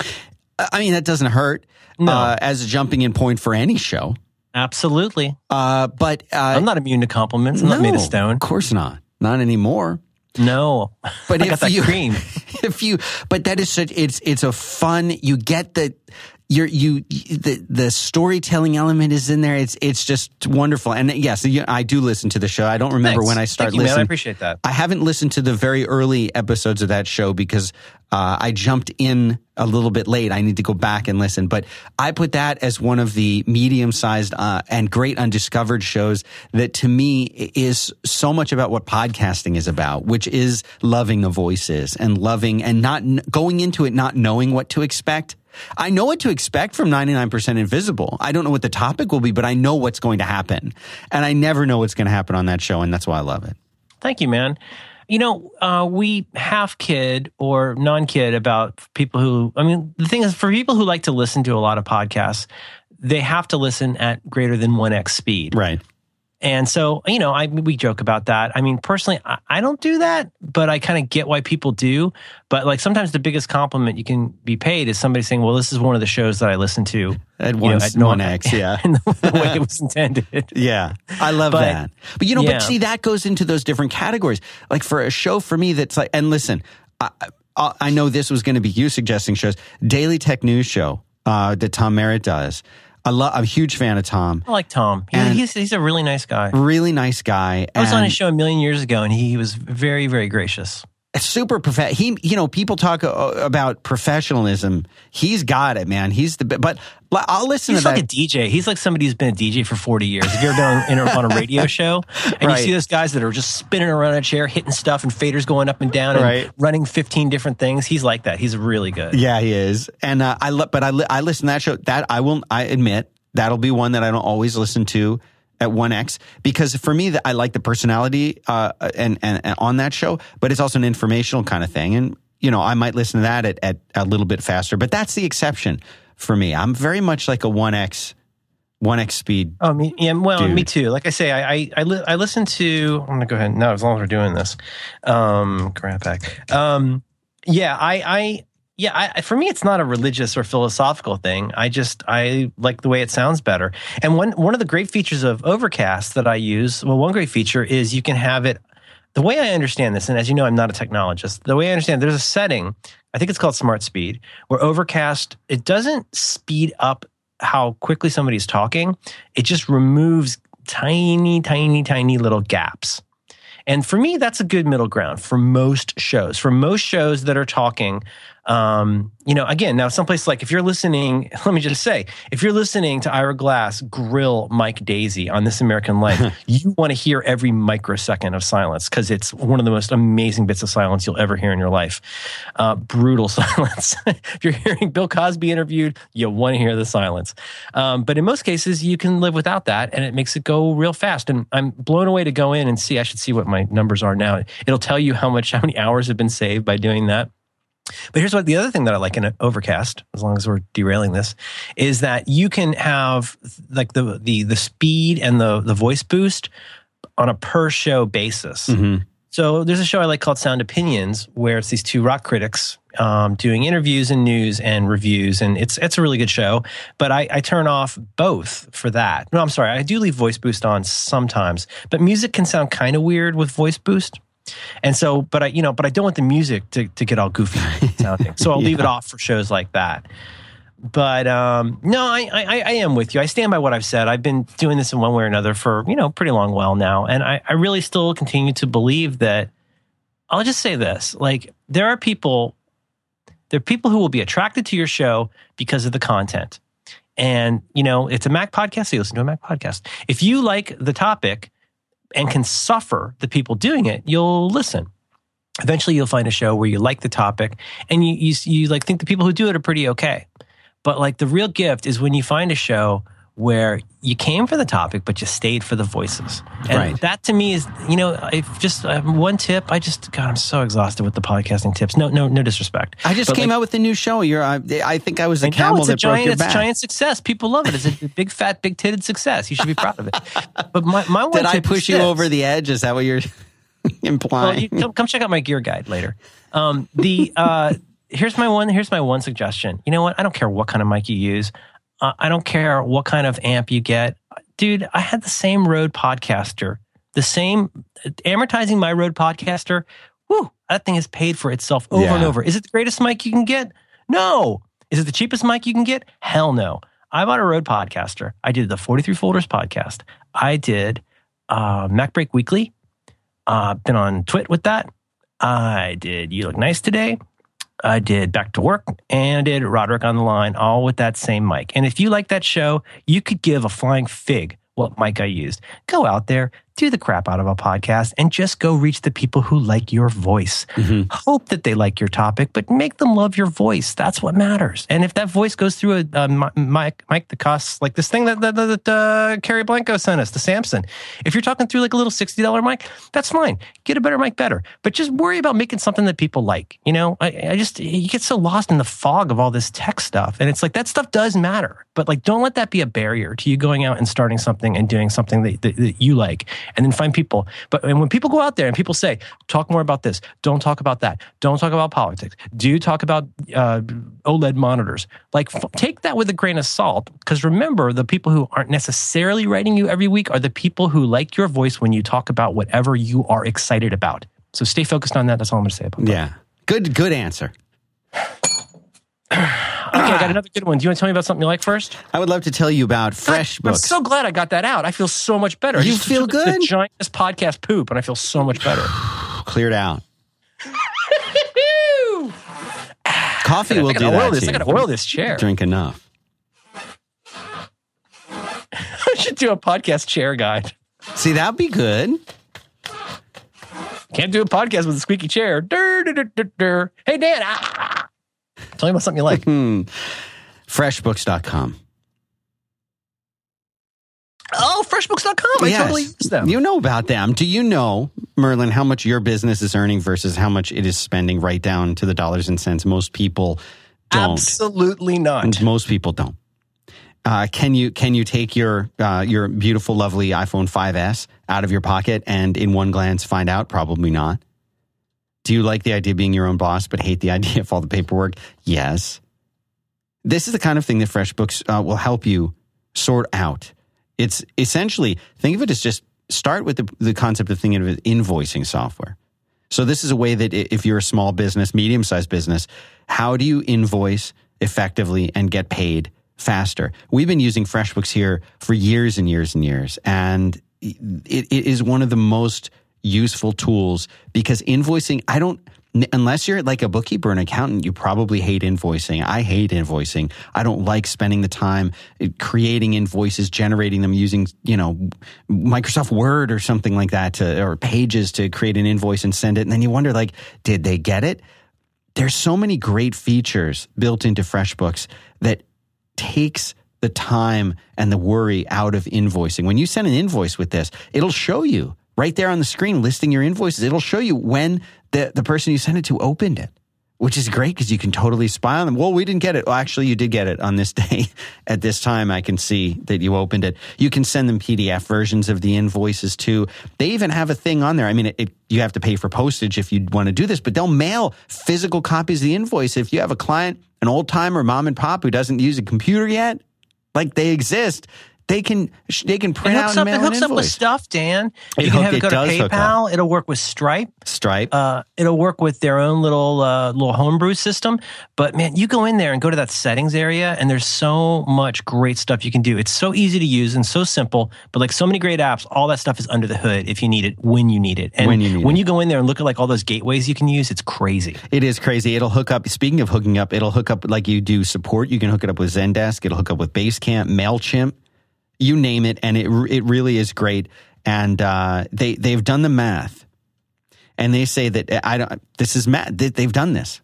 I mean, that doesn't hurt No. uh, as a jumping in point for any show. Absolutely. Uh, but uh, I'm not immune to compliments. I'm not made of stone. Of course not. Not anymore. No. But if you, cream. if you, but that is such, it's, it's a fun, you get the, you're, you, the, the storytelling element is in there. It's, it's just wonderful. And yes, I do listen to the show. I don't remember Thanks. when I start Thank you, man. I appreciate that. I haven't listened to the very early episodes of that show because uh, I jumped in a little bit late. I need to go back and listen. But I put that as one of the medium sized uh, and great undiscovered shows that to me is so much about what podcasting is about, which is loving the voices and loving and not going into it not knowing what to expect. I know what to expect from 99% Invisible. I don't know what the topic will be, but I know what's going to happen. And I never know what's going to happen on that show. And that's why I love it. Thank you, man. You know, uh, we half kid or non kid about people who, I mean, the thing is, for people who like to listen to a lot of podcasts, they have to listen at greater than 1x speed. Right. And so, you know, I we joke about that. I mean, personally, I, I don't do that, but I kind of get why people do. But like sometimes the biggest compliment you can be paid is somebody saying, "Well, this is one of the shows that I listen to At one, know, at no- one X, yeah. in the, the way it was intended." Yeah, I love But- that. But you know, yeah. but see, that goes into those different categories. Like for a show for me, that's like, and listen, I, I, I know this was going to be you suggesting shows. Daily Tech News Show uh, that Tom Merritt does. I love. I'm a huge fan of Tom. I like Tom. He's he's a really nice guy. Really nice guy. I was on and his show a million years ago, and he, he was very very gracious. Super prof. He, you know, people talk uh, about professionalism. He's got it, man. He's the. But I'll listen He's to like that. a DJ. He's like somebody who's been a DJ for 40 years. If you're ever been on, on a radio show and Right. you see those guys that are just spinning around a chair, hitting stuff and faders going up and down and Right. running 15 different things, he's like that. He's really good. Yeah, he is. And uh, I, but I, li- I listen to that show. That I will. I admit that'll be one that I don't always listen to at One X because for me, I like the personality uh, and, and and on that show, but it's also an informational kind of thing. And you know, I might listen to that at, at a little bit faster, but that's the exception for me. I'm very much like a One X, One X speed. Oh, me, yeah, well, Dude. me too. Like I say, I I, I, li- I listen to. I'm gonna go ahead. No, as long as we're doing this, um, grab back. Um, yeah, I, I, yeah, I, for me, it's not a religious or philosophical thing. I just I like the way it sounds better. And one one of the great features of Overcast that I use, well, one great feature is you can have it. The way I understand this, and as you know, I'm not a technologist. The way I understand, there's a setting. I think it's called Smart Speed, where Overcast it doesn't speed up how quickly somebody's talking. It just removes tiny, tiny, tiny little gaps. And for me, that's a good middle ground for most shows. For most shows that are talking, um, you know, again, now someplace like if you're listening, let me just say, if you're listening to Ira Glass grill Mike Daisey on This American Life, you want to hear every microsecond of silence because it's one of the most amazing bits of silence you'll ever hear in your life. Uh, brutal silence. if you're hearing Bill Cosby interviewed, you want to hear the silence. Um, but in most cases, you can live without that, and it makes it go real fast. And I'm blown away to go in and see. I should see what my numbers are now. It'll tell you how much, how many hours have been saved by doing that. But here's what the other thing that I like in Overcast, as long as we're derailing this, is that you can have like the the the speed and the the voice boost on a per show basis. Mhm. So there's a show I like called Sound Opinions, where it's these two rock critics um, doing interviews and news and reviews, and it's it's a really good show. But I, I turn off both for that. No, I'm sorry, I do leave voice boost on sometimes, but music can sound kind of weird with voice boost. And so, but I, you know, but I don't want the music to, to get all goofy sounding. So I'll leave it off for shows like that. But um, no, I, I, I am with you. I stand by what I've said. I've been doing this in one way or another for you know pretty long while now, and I, I really still continue to believe that. I'll just say this: like there are people, there are people who will be attracted to your show because of the content, And, you know, it's a Mac podcast, so you listen to a Mac podcast. If you like the topic and can suffer the people doing it, you'll listen. Eventually you'll find a show where you like the topic and you, you, you like think the people who do it are pretty okay. But like the real gift is when you find a show where you came for the topic, but you stayed for the voices. And Right. that to me is, you know, if just uh, one tip, I just, God, I'm so exhausted with the podcasting tips. No, no, no disrespect. I just But, came like, out with a new show. You're, I, I think I was the I camel it's a that broke giant, your it's a giant success. People love it. It's a big, fat, big titted success. You should be proud of it. But my, my one Did I push you over the edge? Is that what you're Well, implying? you, come, come check out my gear guide later. Um, the uh, here's my one. Here's my one suggestion. You know what? I don't care what kind of mic you use. Uh, I don't care what kind of amp you get, dude. I had the same Rode Podcaster, the same amortizing my Rode Podcaster. Whoo, that thing has paid for itself over and over. Is it the greatest mic you can get? No. Is it the cheapest mic you can get? Hell no. I bought a Rode Podcaster. I did the 43 Folders podcast. I did uh, MacBreak Weekly. Uh, been on Twit with that. I did You Look Nice Today. I did Back to Work and I did Roderick on the Line, all with that same mic. And if you like that show, you could give a flying fig what mic I used. Go out there, do the crap out of a podcast, and just go reach the people who like your voice. Hope that they like your topic, but make them love your voice. That's what matters. And if that voice goes through a, a mi- mic, mic that costs like this thing that, that, that uh, Carrie Blanco sent us, the Samson, if you're talking through like a little $60 mic, that's fine. Get a better mic better. But just worry about making something that people like. You know, I, I just, you get so lost in the fog of all this tech stuff. And it's like that stuff does matter. But like, don't let that be a barrier to you going out and starting something and doing something that, that, that you like and then find people. But and when people go out there and people say, talk more about this, don't talk about that, don't talk about politics, do talk about uh, OLED monitors, like f- take that with a grain of salt. Because remember, the people who aren't necessarily writing you every week are the people who like your voice when you talk about whatever you are excited about. So stay focused on that. That's all I'm going to say about that. yeah. Good, good answer. Okay, I got another good one. Do you want to tell me about something you like first? I would love to tell you about FreshBooks. I'm so glad I got that out. I feel so much better. You feel good? giantest podcast poop, and I feel so much better. Cleared out. Coffee will do that. this. to I gotta oil this chair. Drink enough. I should do a podcast chair guide. See, that'd be good. Can't do a podcast with a squeaky chair. Dur, dur, dur, dur, dur. Hey Dan, ah. Tell me about something you like. Hmm. Freshbooks.com. oh, freshbooks.com. I Yes. totally use them. You know about them. Do you know, Merlin, how much your business is earning versus how much it is spending right down to the dollars and cents? Most people don't. Absolutely not. Most people don't. Uh, can you can you take your uh, your beautiful, lovely iPhone 5s out of your pocket and in one glance find out? Probably not. Do you like the idea of being your own boss, but hate the idea of all the paperwork? Yes. This is the kind of thing that FreshBooks uh, will help you sort out. It's essentially think of it as just start with the, the concept of thinking of it invoicing software. So this is a way that if you're a small business, medium sized business, how do you invoice effectively and get paid faster? We've been using FreshBooks here for years and years and years, and it, it is one of the most useful tools because invoicing, I don't. Unless you're like a bookkeeper, an accountant, you probably hate invoicing. I hate invoicing. I don't like spending the time uh, creating invoices, generating them using, you know, Microsoft Word or something like that to, or pages to create an invoice and send it. And then you wonder, like, did they get it? There's so many great features built into FreshBooks that takes the time and the worry out of invoicing. When you send an invoice with this, it'll show you right there on the screen listing your invoices. It'll show you when the, the person you sent it to opened it, which is great because you can totally spy on them. Well, we didn't get it. Well, actually, you did get it on this day. At this time, I can see that you opened it. You can send them PDF versions of the invoices too. They even have a thing on there. I mean, it, it, you have to pay for postage if you want to do this, but they'll mail physical copies of the invoice. If you have a client, an old timer, mom and pop who doesn't use a computer yet, like they exist. They can they can It print hooks out up. It hooks up with stuff, Dan. It you can hook- have it it go to PayPal. It'll work with Stripe. Stripe. Uh, it'll work with their own little uh, little homebrew system. But man, you go in there and go to that settings area, and there's so much great stuff you can do. It's so easy to use and so simple. But like so many great apps, all that stuff is under the hood if you need it when you need it. And When you need when it. you go in there and look at like all those gateways you can use, it's crazy. It is crazy. It'll hook up. Speaking of hooking up, it'll hook up like you do support. You can hook it up with Zendesk. It'll hook up with Basecamp, Mailchimp, you name it, and it it really is great. And uh, they they've done the math, and they say that I don't. This is math. They, they've done this.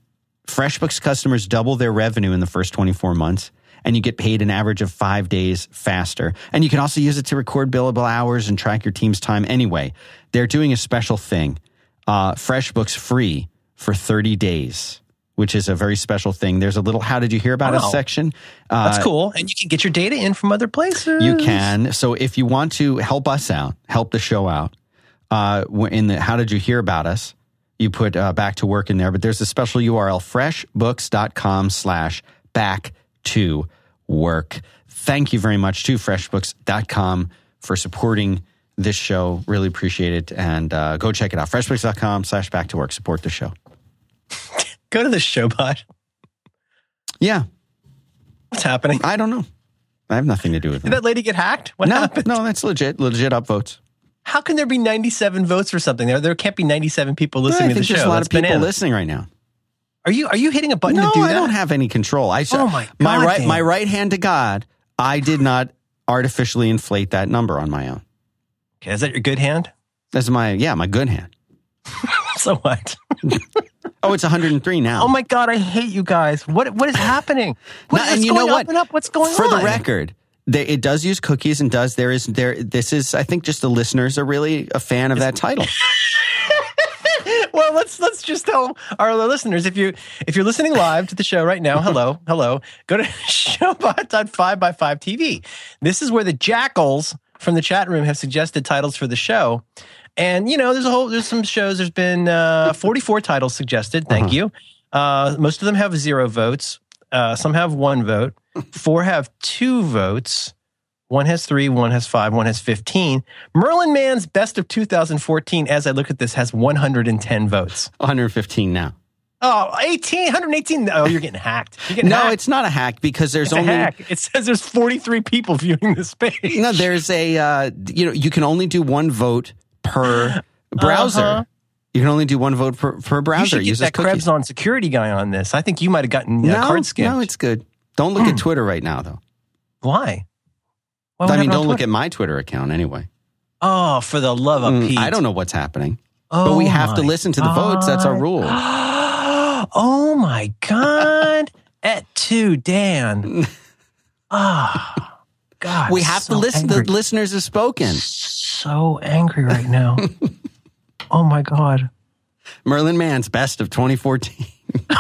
FreshBooks customers double their revenue in the first 24 months, and you get paid an average of five days faster. And you can also use it to record billable hours and track your team's time. Anyway, they're doing a special thing. Uh, FreshBooks free for 30 days, which is a very special thing. There's a little "How did you hear about us?" Wow. section. Uh, That's cool, and you can get your data in from other places. you can. So if you want to help us out, help the show out, uh, in the how did you hear about us? You put uh, back to work in there, but there's a special URL, freshbooks.com slash back to work. Thank you very much to freshbooks.com for supporting this show. Really appreciate it. And uh, go check it out. Freshbooks.com slash back to work. Support the show. Go to the Showbot. Yeah. What's happening? I don't know. I have nothing to do with it. Did that lady get hacked? What No, happened? no, that's legit. Legit upvotes. How can there be 97 votes for something? There, there can't be 97 people listening to the think there's show. a lot That's of people bananas. listening right now. Are you are you hitting a button no, to do that? I don't have any control. I Oh my my right my right hand to God. I did not artificially inflate that number on my own. okay, is that your good hand? That's my yeah, my good hand. So what? Oh, it's 103 now. Oh my god, I hate you guys. What what is happening? What, what's and you going know up what? and up? What's going For on? the record, they, it does use cookies and does there is there this is I think just the listeners are really a fan of that title. well, let's let's just tell our listeners if you if you're listening live to the show right now, hello, hello, go to showbot.5 by 5 TV. This is where the jackals from the chat room have suggested titles for the show. And you know, there's a whole there's some shows. There's been uh, 44 titles suggested. Thank you. Uh, most of them have zero votes. Uh, some have one vote. Four have two votes. One has three, one has five, one has 15. Merlin Mann's best of 2014, as I look at this, has 110 votes. 115 now. Oh, 18, 118. Oh, you're getting hacked. You're getting No, hacked. it's not a hack because there's It's only hack. It says there's 43 people viewing this page. no there's a uh, you know you can only do one vote per browser. Uh-huh. You can only do one vote per, per You should get Uses that. Krebs on security guy on this. I think you might have gotten uh, no, card skipped. no, it's good. Don't look at Twitter right now, though. Why? Why I mean, have it on don't look at my Twitter account anyway. Oh, for the love of Mm, Pete. I don't know what's happening, Oh but we have to listen to the votes. That's our rule. oh my God. At two, Dan. Ah, God. We have so to listen. Angry. The listeners have spoken. so angry right now. oh my God. Merlin Mann's best of 2014.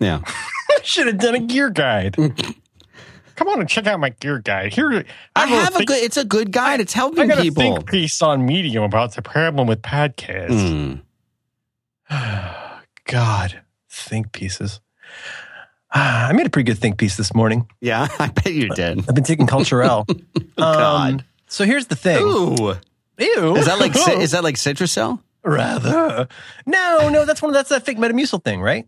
yeah. I should have done a gear guide. Come on and check out my gear guide. Here, I wrote have a think- good. It's a good guide. It's helping I got a people. think piece on Medium about the problem with podcasts. Mm. God, think pieces. Ah, I made a pretty good think piece this morning. Yeah, I bet you did. I've been taking Culture L. God. so here's the thing. Ooh, Ew. is that like is that like Citrucel? rather? No, no, that's one. Of, that's that fake Metamucil thing, right?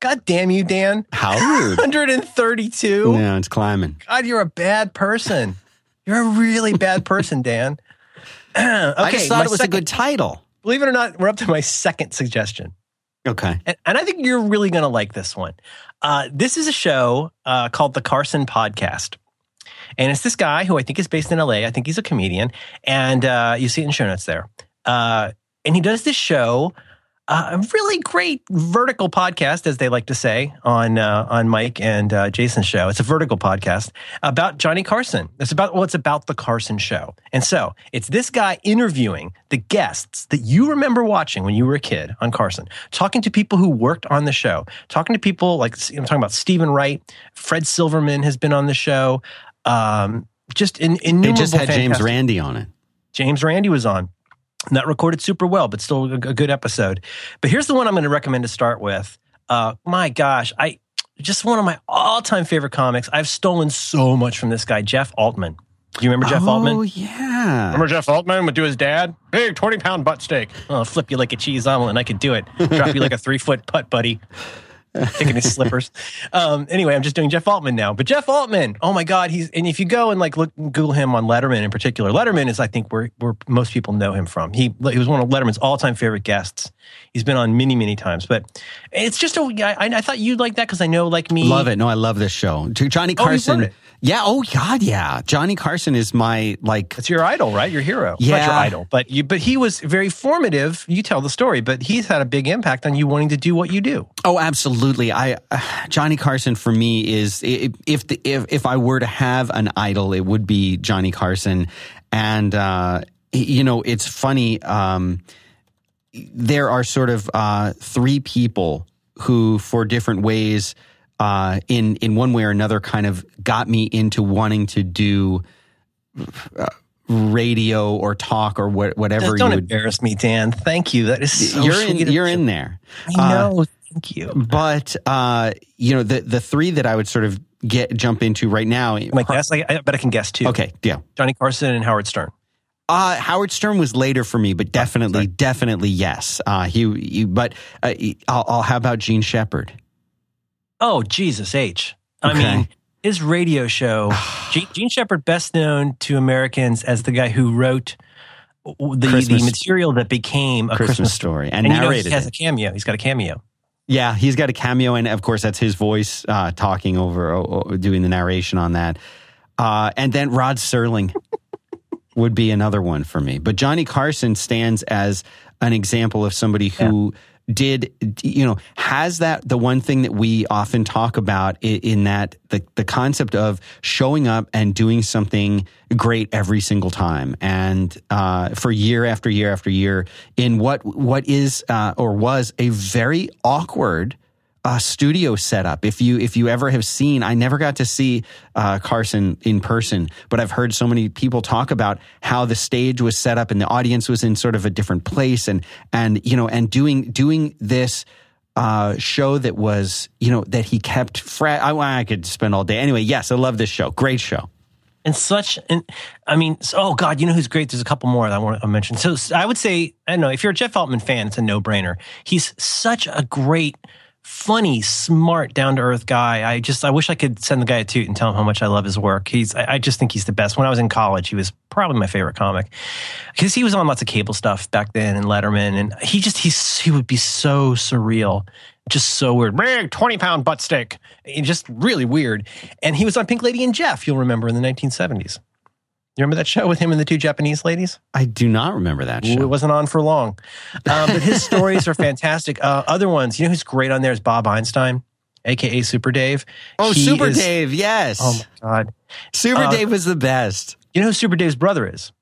God damn you, Dan. How rude. 132. yeah, it's climbing. God, you're a bad person. You're a really bad person, Dan. okay, I just thought it was second- a good title. Believe it or not, we're up to my second suggestion. Okay. And, and I think you're really going to like this one. Uh, this is a show uh, called The Carson Podcast. And it's this guy who I think is based in LA. I think he's a comedian. And uh, you see it in show notes there. Uh, and he does this show, a really great vertical podcast, as they like to say on uh, on Mike and uh, Jason's show. It's a vertical podcast about Johnny Carson. It's about well, it's about the Carson show. And so it's this guy interviewing the guests that you remember watching when you were a kid on Carson, talking to people who worked on the show, talking to people like I'm talking about Steven Wright, Fred Silverman has been on the show. Um, just in, innumerable It just had James Randi on it. James Randi was on. Not recorded super well, but still a, a good episode. But here's the one I'm going to recommend to start with. Uh, my gosh, I just one of my all-time favorite comics. I've stolen so much from this guy, Jeff Altman. Do you remember Jeff oh, Altman? Oh yeah. Remember Jeff Altman would do his dad? Big 20 pound butt steak. I'll flip you like a cheese omelet. and I could do it. Drop you like a three foot putt, buddy. Taking his slippers. Um, anyway, I'm just doing Jeff Altman now. But Jeff Altman, oh my God, he's and if you go and like look Google him on Letterman in particular, Letterman is I think where where most people know him from. He he was one of Letterman's all time favorite guests. He's been on many many times, but it's just a. I, I thought you'd like that because I know like me. Love it. No, I love this show. Johnny Oh, Carson. it. Yeah. Oh God. Yeah. Johnny Carson is my like. It's your idol, right? Your hero. Not your Yeah. idol, but you. But he was very formative. You tell the story, but he's had a big impact on you wanting to do what you do. Oh, absolutely. I uh, Johnny Carson for me is if the, if if I were to have an idol, it would be Johnny Carson. And uh, you know, it's funny. Um, there are sort of uh, three people who, for different ways, uh, in in one way or another, kind of got me into wanting to do uh, radio or talk or what, whatever Don't you would. embarrass me, Dan. Thank you. That is so you're in. You're in there. I Uh. Thank you. but uh, you know the the three that I would sort of get jump into right now. I guess? I, I bet I can guess too. Okay, yeah. Johnny Carson and Howard Stern. Uh, Howard Stern was later for me, but definitely, definitely yes. Uh, he, he but uh, I'll, I'll, how about Jean Shepherd? Oh, Jesus H. I Okay. mean, his radio show, Jean, Jean Shepherd, best known to Americans as the guy who wrote the, the material that became a Christmas, Christmas, story and, And you know, he has it. a cameo. He's got a cameo. Yeah, he's got a cameo, and of course that's his voice uh, talking over, uh, doing the narration on that. Uh, and then Rod Serling would be another one for me. But Johnny Carson stands as an example of somebody who did, you know, has that the one thing that we often talk about in, that the the concept of showing up and doing something great every single time, and uh, for year after year after year in what what is uh, or was a very awkward uh, studio setup. If you if you ever have seen, I never got to see uh, Carson in person, but I've heard so many people talk about how the stage was set up and the audience was in sort of a different place, and and you know, and doing doing this uh, show that was you know that he kept fresh. I, I could spend all day anyway. Yes, I love this show. Great show. and such and i mean oh god you know who's great there's a couple more that i want to mention so i would say i don't know if you're a jeff altman fan it's a no-brainer he's such a great funny smart down-to-earth guy i just i wish i could send the guy a toot and tell him how much i love his work he's i, I just think he's the best when i was in college he was probably my favorite comic because he was on lots of cable stuff back then and letterman and he just he's he would be so surreal just so weird. Big 20 pound butt. It's just really weird. And he was on Pink Lady and Jeff, you'll remember in the 1970s. You remember that show with him and the two Japanese ladies? I do not remember that show. It wasn't on for long. Um, but his stories are fantastic. Uh, other ones, you know who's great on there is Bob Einstein, aka Super Dave. oh, He Super is- Dave, yes. Oh my God. Super uh, Dave was the best. You know who Super Dave's brother is?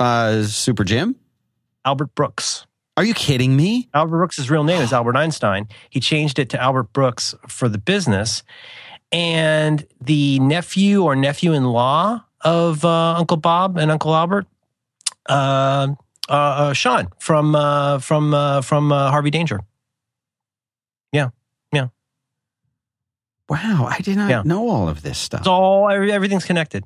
Uh, Super Jim. Albert Brooks. Are you kidding me? Albert Brooks' real name is Albert Einstein. He changed it to Albert Brooks for the business. And the nephew or nephew in law of uh, Uncle Bob and Uncle Albert, uh, uh, uh, Sean from uh, from uh, from uh, Harvey Danger. Yeah, yeah. Wow, I did not Yeah. know all of this stuff. It's all everything's connected.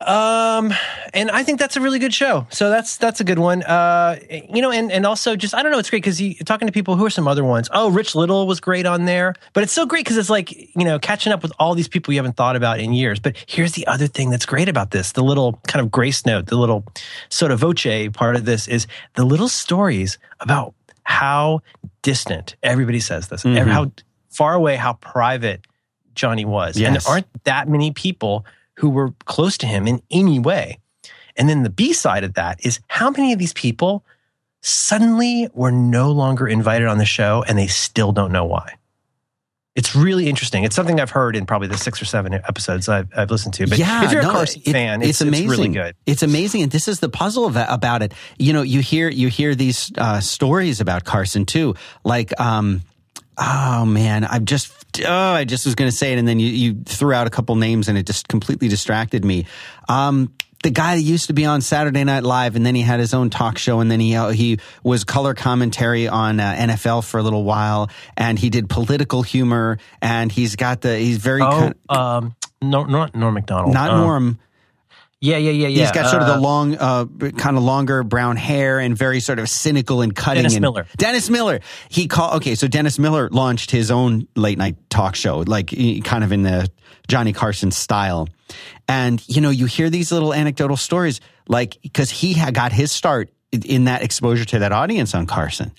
Um, and I think that's a really good show. So that's that's a good one. Uh, you know, and and also just I don't know, it's great because you talking to people who are some other ones. Oh, Rich Little was great on there, but it's so great because it's like you know catching up with all these people you haven't thought about in years. But here's the other thing that's great about this: the little kind of grace note, the little sort of voce part of this is the little stories about how distant everybody says this, Mhm. how far away, how private Johnny was, and there aren't that many people who were close to him in any way. And then the B side of that is how many of these people suddenly were no longer invited on the show and they still don't know why. It's really interesting. It's something I've heard in probably the six or seven episodes I've, I've listened to. But yeah, if you're no, a Carson it- fan, it's, it's really good. It's amazing, and this is the puzzle of, about it. You know, you hear you hear these uh, stories about Carson too, like. Um, Oh man, I'm just oh, I just was going to say it, and then you, you threw out a couple names, and it just completely distracted me. Um, the guy that used to be on Saturday Night Live, and then he had his own talk show, and then he uh, he was color commentary on uh, NFL for a little while, and he did political humor, and he's got the he's very Oh, kind um, no, not Norm Macdonald. not Um, Norm. Yeah, yeah, yeah, yeah. He's got sort of the Uh, long, uh, kind of longer brown hair and very sort of cynical and cutting. Dennis and, Miller. Dennis Miller. He called. Okay, so Dennis Miller launched his own late night talk show, like kind of in the Johnny Carson style. And you know, you hear these little anecdotal stories, like because he had got his start in- that exposure to that audience on Carson,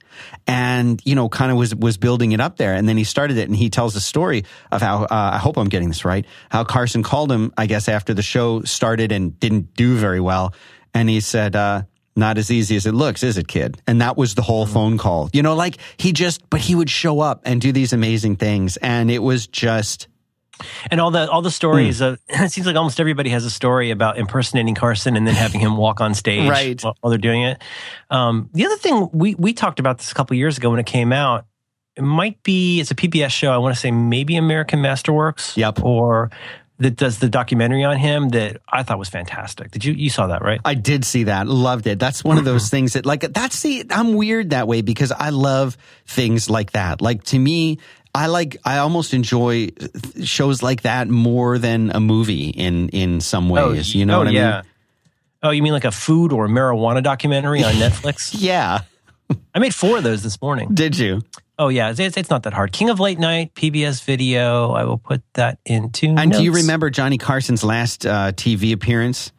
and you know, kind of was was building it up there, and then he started it, and he tells the story of how uh, I hope I'm getting this right, how Carson called him, I guess, after the show started and didn't do very well, and he said. uh not as easy as it looks, is it, kid? And that was the whole phone call. You know, like he just, but he would show up and do these amazing things. And it was just, and all the all the stories Hmm. of it seems like almost everybody has a story about impersonating Carson and then having him walk on stage Right. while, while they're doing it. Um, the other thing we we talked about this a couple years ago when it came out. It might be it's a PBS show. I want to say maybe American Masterworks. Yep. Or that does the documentary on him that I thought was fantastic. Did you you saw that right? I did see that, loved it. That's one of those things that, like, that's the, I'm weird that way because I love things like that. Like, to me, I like, I almost enjoy shows like that more than a movie in, in some ways. you know oh, what I yeah. mean? Oh, you mean like a food or marijuana documentary on Netflix? Yeah. I made four of those this morning. Did you? Oh yeah, it's, it's not that hard. King of Late Night, PBS Video. I will put that into. And do you remember Johnny Carson's last uh, TV appearance?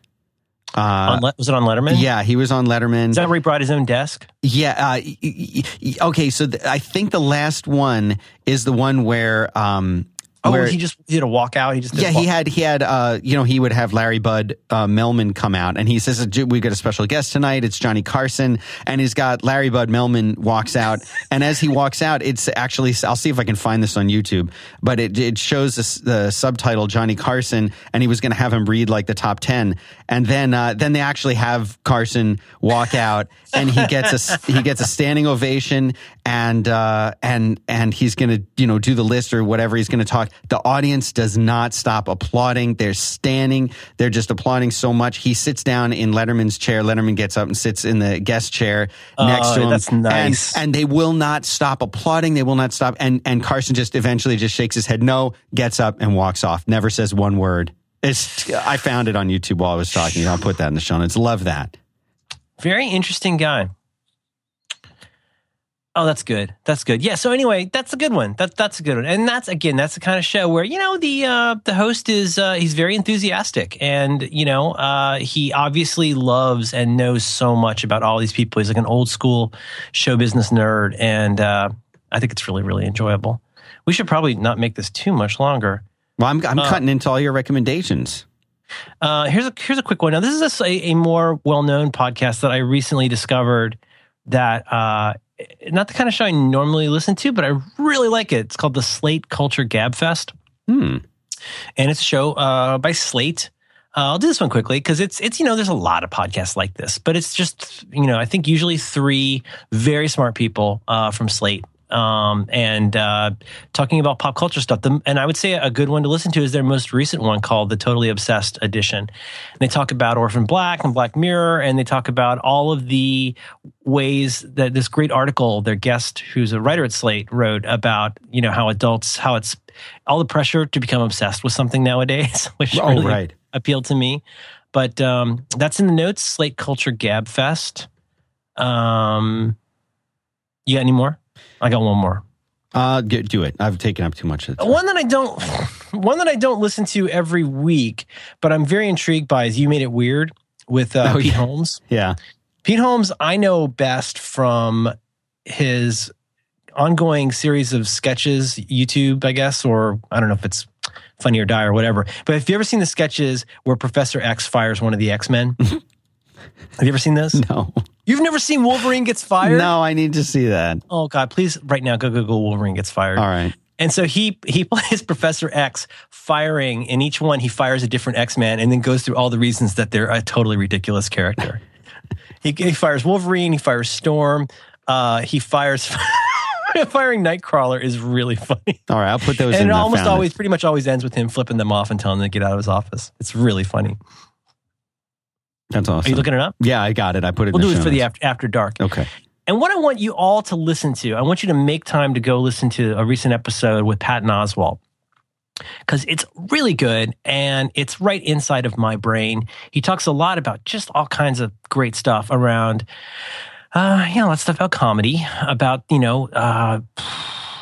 Uh, On Le- was it on Letterman? yeah, he was on Letterman. Is that where he brought his own desk? Yeah. Uh, y- y- y- okay. So th- I think the last one is the one where, um, Oh, he just did a walkout. He just did yeah, a he had he had uh, you know he would have Larry Bud uh, Melman come out and he says we got a special guest tonight. It's Johnny Carson and he's got Larry Bud Melman walks out and as he walks out, it's actually I'll see if I can find this on YouTube, but it it shows this, the subtitle Johnny Carson and he was going to have him read like the top ten and then uh, then they actually have Carson walk out and he gets a he gets a standing ovation and uh, and and he's going to you know do the list or whatever he's going to talk. The audience does not stop applauding. They're standing. They're just applauding so much. He sits down in Letterman's chair. Letterman gets up and sits in the guest chair oh, next Oh, to him. that's nice. And, and they will not stop applauding. They will not stop. And and Carson just eventually just shakes his head no, gets up and walks off. Never says one word. It's I found it on YouTube while I was talking. I'll put that in the show notes. Love that. Very interesting guy. Oh, that's good. That's good. Yeah. So anyway, that's a good one. That that's a good one. And that's again, that's the kind of show where you know the uh, the host is uh, he's very enthusiastic, and you know uh, he obviously loves and knows so much about all these people. He's like an old school show business nerd, and uh, I think it's really really enjoyable. We should probably not make this too much longer. Well, I'm I'm Uh, cutting into all your recommendations. Uh, here's a here's a quick one. Now, this is a, a more well known podcast that I recently discovered. That uh, not the kind of show I normally listen to, but I really like it. It's called the Slate Culture Gabfest, Hmm. and it's a show uh, by Slate. Uh, I'll do this one quickly because it's it's you know there's a lot of podcasts like this, but it's just you know I think usually three very smart people uh, from Slate um, and uh, talking about pop culture stuff. The, and I would say a good one to listen to is their most recent one called the Totally Obsessed Edition. And they talk about Orphan Black and Black Mirror, and they talk about all of the ways that this great article their guest, who's a writer at Slate, wrote about you know how adults how it's all the pressure to become obsessed with something nowadays, which Oh, really right. appealed to me. But um, that's in the notes. Slate Culture Gabfest. Um, you got any more? I got one more. Uh, get, do it. I've taken up too much of the time. One that I don't, one that I don't listen to every week, but I'm very intrigued by is "You Made It Weird" with uh, Oh, Pete yeah. Holmes. Yeah. Pete Holmes, I know best from his ongoing series of sketches, YouTube, I guess, or I don't know if it's Funny or Die or whatever. But have you ever seen the sketches where Professor X fires one of the X Men? have you ever seen this? No. You've never seen Wolverine gets fired? No, I need to see that. Oh God, please right now go Google Wolverine gets fired. All right. And so he he plays Professor X firing in each one he fires a different X-Man and then goes through all the reasons that they're a totally ridiculous character. he, he fires Wolverine, he fires Storm, uh, he fires firing Nightcrawler is really funny. All right. I'll put those in. and it the almost found it. always pretty much always ends with him flipping them off and telling them to get out of his office. It's really funny. That's awesome. Are you looking it up? Yeah, I got it. I put it. We'll do it for the after, after dark. Okay. And what I want you all to listen to, I want you to make time to go listen to a recent episode with Patton Oswalt because it's really good and it's right inside of my brain. He talks a lot about just all kinds of great stuff around, uh, you know, let's stuff about comedy, about, you know, uh,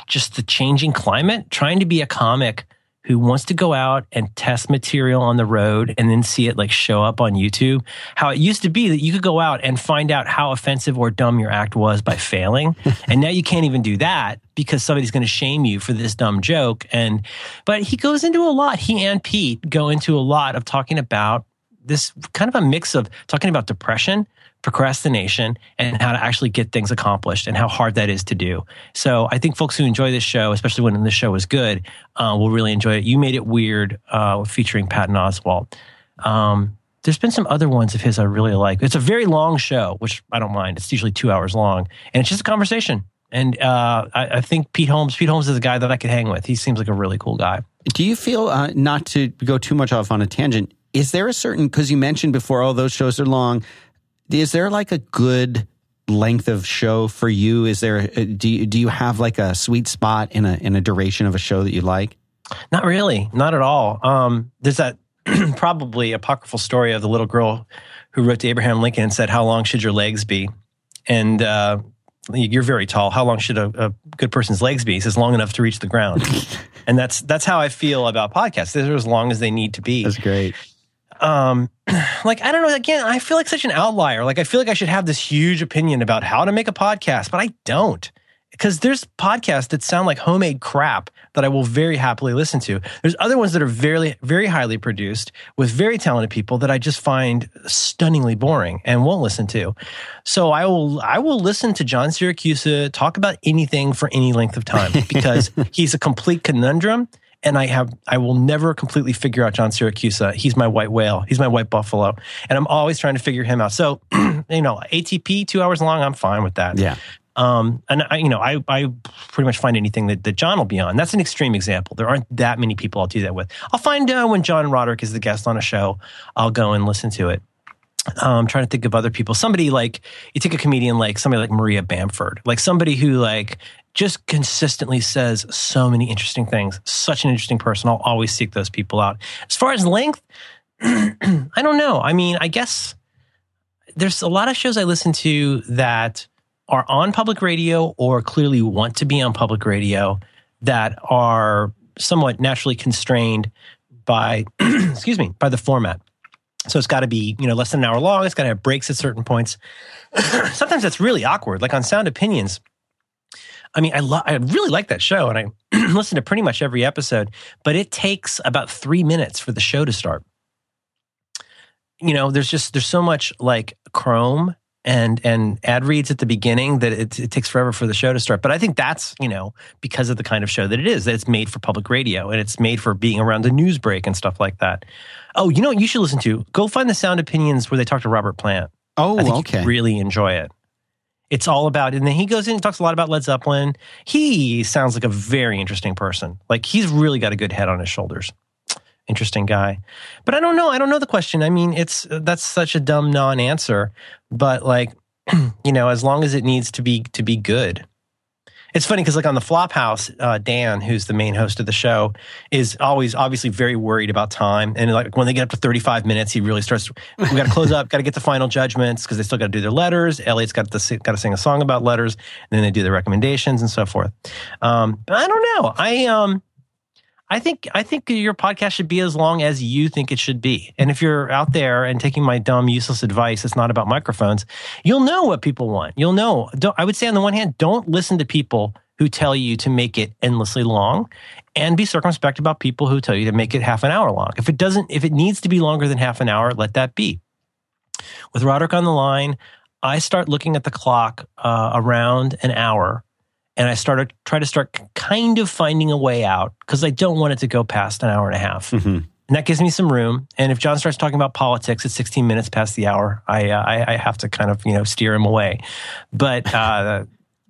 just the changing climate, trying to be a comic who wants to go out and test material on the road and then see it like show up on YouTube. How it used to be that you could go out and find out how offensive or dumb your act was by failing. and now you can't even do that because somebody's going to shame you for this dumb joke. And, but he goes into a lot. He and Pete go into a lot of talking about this kind of a mix of talking about depression, procrastination, and how to actually get things accomplished and how hard that is to do. So I think folks who enjoy this show, especially when the show is good, uh, will really enjoy it. You made it weird uh, featuring Patton Oswalt. Um, there's been some other ones of his I really like. It's a very long show, which I don't mind. It's usually two hours long, and it's just a conversation. And uh, I, I think Pete Holmes. Pete Holmes is a guy that I could hang with. He seems like a really cool guy. Do you feel uh, not to go too much off on a tangent? Is there a certain because you mentioned before all those shows are long? Is there like a good length of show for you? Is there do you, do you have like a sweet spot in a in a duration of a show that you like? Not really, not at all. Um, there's that probably apocryphal story of the little girl who wrote to Abraham Lincoln and said, "How long should your legs be?" And uh, you're very tall. How long should a, a good person's legs be? He says, "Long enough to reach the ground." and that's that's how I feel about podcasts. They're as long as they need to be. That's great. Um like i don't know again i feel like such an outlier. Like i feel like i should have this huge opinion about how to make a podcast but i don't. Because there's podcasts that sound like homemade crap that i will very happily listen to. There's other ones that are very very highly produced with very talented people that i just find stunningly boring and won't listen to. So i will i will listen to john siracusa talk about anything for any length of time because he's a complete conundrum and I have I will never completely figure out John Siracusa. He's my white whale. He's my white buffalo, and I'm always trying to figure him out. So, you know, ATP two hours long, I'm fine with that. Yeah. Um, and I, you know, I, I pretty much find anything that, that John will be on. That's an extreme example. There aren't that many people I'll do that with. I'll find uh, when John Roderick is the guest on a show, I'll go and listen to it. Um, I'm trying to think of other people. Somebody like you take a comedian like somebody like Maria Bamford, like somebody who like just consistently says so many interesting things. Such an interesting person. I'll always seek those people out. As far as length, I don't know. I mean, I guess there's a lot of shows I listen to that are on public radio or clearly want to be on public radio that are somewhat naturally constrained by excuse me by the format so it's got to be you know less than an hour long it's got to have breaks at certain points sometimes that's really awkward like on sound opinions i mean i love i really like that show and i listen to pretty much every episode but it takes about three minutes for the show to start you know there's just there's so much like chrome and and ad reads at the beginning that it, it, takes forever for the show to start. But I think that's you know because of the kind of show that it is that it's made for public radio and it's made for being around the news break and stuff like that. Oh, you know what you should listen to? Go find the Sound Opinions where they talk to Robert Plant. Oh, I think okay. really enjoy it. It's all about, and then he goes in and talks a lot about Led Zeppelin. He sounds like a very interesting person. Like he's really got a good head on his shoulders interesting guy. But I don't know. I don't know the question. I mean, it's that's such a dumb non-answer. But like, you know, as long as it needs to be to be good. It's funny because like on the Flophouse, uh, Dan, who's the main host of the show, is always obviously very worried about time. And like when they get up to 35 minutes, he really starts. We got to close up. Got to get the final judgments because they still got to do their letters. Elliott's got to got to sing a song about letters. And then they do their recommendations and so forth. Um, but I don't know. I um. I think I think your podcast should be as long as you think it should be. And if you're out there and taking my dumb, useless advice, it's not about microphones. You'll know what people want. You'll know. Don't, I would say on the one hand, don't listen to people who tell you to make it endlessly long, and be circumspect about people who tell you to make it half an hour long. If it doesn't, if it needs to be longer than half an hour, let that be. With Roderick on the line, I start looking at the clock uh, around an hour and I started try to start kind of finding a way out because I don't want it to go past an hour and a half. Mm-hmm. And that gives me some room. And if John starts talking about politics at 16 minutes past the hour, I uh, I, I, have to kind of you know steer him away. But uh,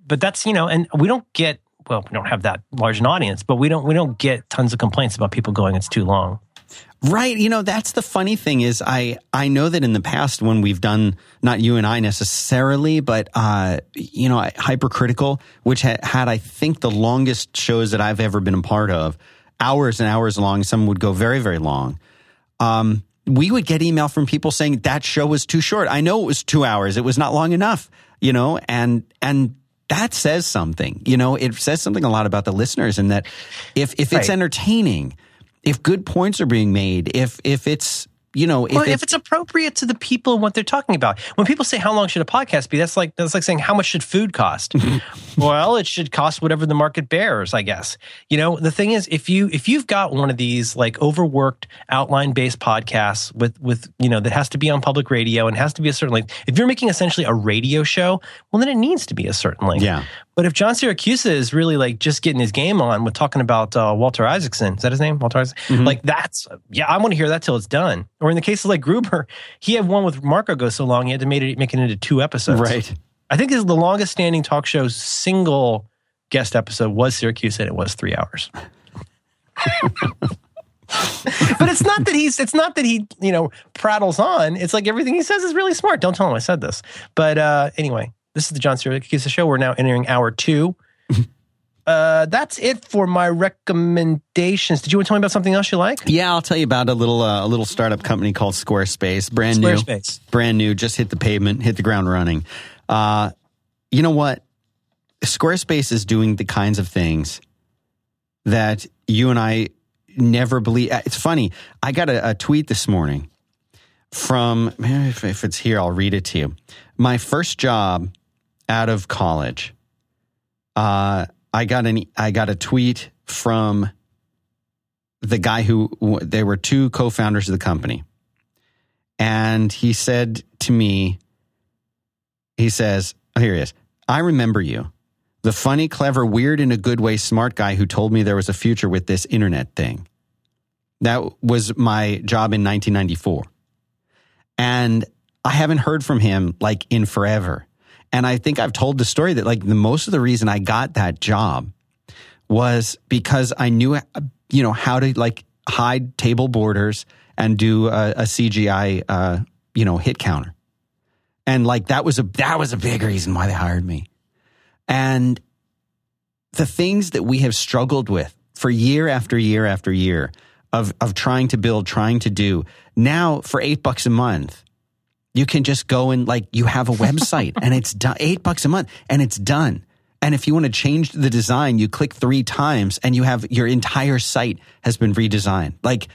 but that's you know, and we don't get well, we don't have that large an audience, but we don't we don't get tons of complaints about people going it's too long. Right. You know, that's the funny thing is I, I know that in the past when we've done, not you and I necessarily, but, uh, you know, hypercritical, which had, had, I think the longest shows that I've ever been a part of, hours and hours long. Some would go very, very long. Um, we would get email from people saying that show was too short. I know it was two hours. It was not long enough, you know, and, and that says something, you know, it says something a lot about the listeners and that if, if it's right. entertaining, if good points are being made, if if it's you know, if, well, if it's appropriate to the people and what they're talking about. When people say how long should a podcast be, that's like that's like saying how much should food cost. well, it should cost whatever the market bears, I guess. You know, the thing is, if you if you've got one of these like overworked outline based podcasts with with you know that has to be on public radio and has to be a certain length. If you're making essentially a radio show, well, then it needs to be a certain length. Yeah. But if John Siracusa is really like just getting his game on with talking about uh, Walter Isaacson, is that his name? Walter Isaacson? Mm-hmm. Like that's, yeah, I want to hear that till it's done. Or in the case of like Gruber, he had one with Marco go so long, he had to make it, make it into two episodes. Right. I think this is the longest standing talk show single guest episode was Siracusa and it was three hours. but it's not that he's it's not that he you know prattles on it's like everything he says is really smart don't tell him i said this but uh anyway this is the John Siracusa Show. We're now entering hour two. uh, that's it for my recommendations. Did you want to tell me about something else you like? Yeah, I'll tell you about a little uh, a little startup company called Squarespace. Brand Squarespace. new, brand new. Just hit the pavement, hit the ground running. Uh, you know what? Squarespace is doing the kinds of things that you and I never believe. It's funny. I got a, a tweet this morning from if, if it's here, I'll read it to you. My first job out of college, uh, I got an I got a tweet from the guy who they were two co-founders of the company, and he said to me, he says, oh, "Here he is. I remember you." The funny, clever, weird, in a good way, smart guy who told me there was a future with this internet thing. That was my job in 1994. And I haven't heard from him like in forever. And I think I've told the story that like the most of the reason I got that job was because I knew, you know, how to like hide table borders and do a, a CGI, uh, you know, hit counter. And like that was a, that was a big reason why they hired me. And the things that we have struggled with for year after year after year of, of trying to build, trying to do now for eight bucks a month, you can just go and like you have a website and it's done eight bucks a month and it's done. And if you want to change the design, you click three times and you have your entire site has been redesigned. Like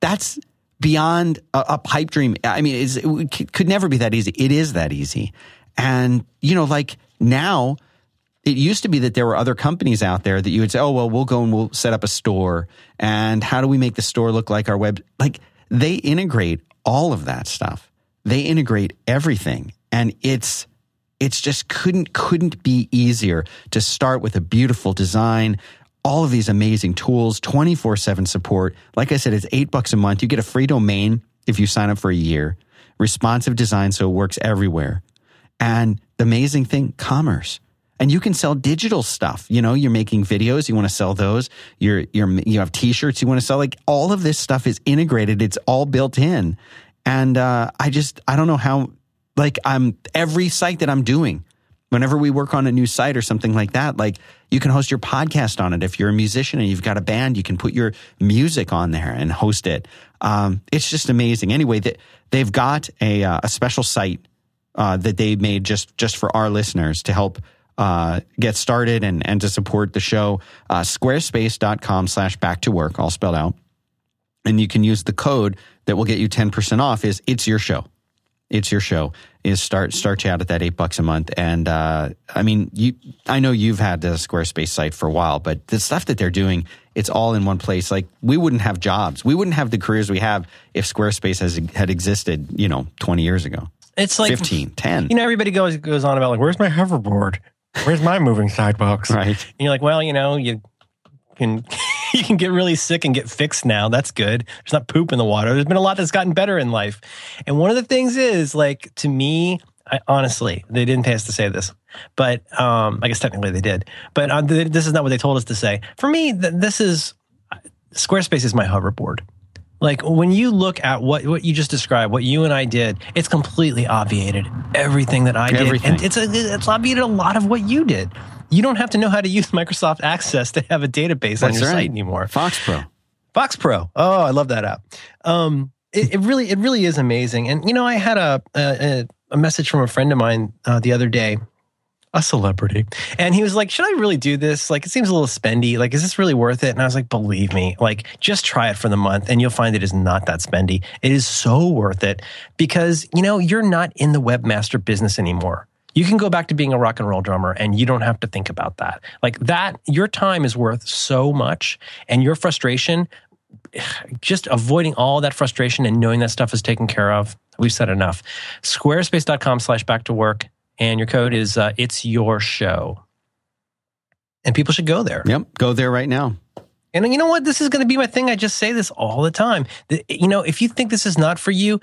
that's beyond a, a pipe dream. I mean, it could never be that easy. It is that easy. And, you know, like now, it used to be that there were other companies out there that you would say, oh, well, we'll go and we'll set up a store. And how do we make the store look like our web? Like they integrate all of that stuff they integrate everything and it's it's just couldn't couldn't be easier to start with a beautiful design all of these amazing tools 24/7 support. Like i said it's 8 bucks a month. You get a free domain if you sign up for a year. Responsive design so it works everywhere. And the amazing thing commerce. And you can sell digital stuff. You know you're making videos you want to sell those. You're you're you have t-shirts you want to sell. Like all of this stuff is integrated. It's all built in. And uh, I just, I don't know how, like, I'm every site that I'm doing, whenever we work on a new site or something like that, like, you can host your podcast on it. If you're a musician and you've got a band, you can put your music on there and host it. Um, it's just amazing. Anyway, they, they've got a, uh, a special site uh, that they made just just for our listeners to help uh, get started and, and to support the show. Uh, squarespace.com slash back to work, all spelled out. And you can use the code that will get you 10% off is it's your show. It's your show is start start you out at that eight bucks a month. And uh, I mean, you I know you've had the Squarespace site for a while, but the stuff that they're doing, it's all in one place. Like we wouldn't have jobs, we wouldn't have the careers we have if Squarespace has had existed, you know, twenty years ago. It's like 15, 10. You know, everybody goes goes on about like, where's my hoverboard? Where's my moving sidewalks? right. And you're like, well, you know, you can you can get really sick and get fixed now. That's good. There's not poop in the water. There's been a lot that's gotten better in life. And one of the things is like to me, I, honestly, they didn't pay us to say this, but um, I guess technically they did. But uh, this is not what they told us to say. For me, th- this is Squarespace is my hoverboard. Like when you look at what what you just described, what you and I did, it's completely obviated everything that I did, Everything. and it's a, it's obviated a lot of what you did. You don't have to know how to use Microsoft Access to have a database on your right. site anymore. Fox Pro. Fox Pro. Oh, I love that app. Um, it, it really, it really is amazing. And you know, I had a a, a message from a friend of mine uh, the other day, a celebrity, and he was like, "Should I really do this? Like, it seems a little spendy. Like, is this really worth it?" And I was like, "Believe me, like, just try it for the month, and you'll find it is not that spendy. It is so worth it because you know you're not in the webmaster business anymore." You can go back to being a rock and roll drummer and you don't have to think about that. Like that, your time is worth so much and your frustration just avoiding all that frustration and knowing that stuff is taken care of. We've said enough. Squarespace.com slash back to work. And your code is uh, it's your show. And people should go there. Yep. Go there right now. And you know what? This is going to be my thing. I just say this all the time. You know, if you think this is not for you,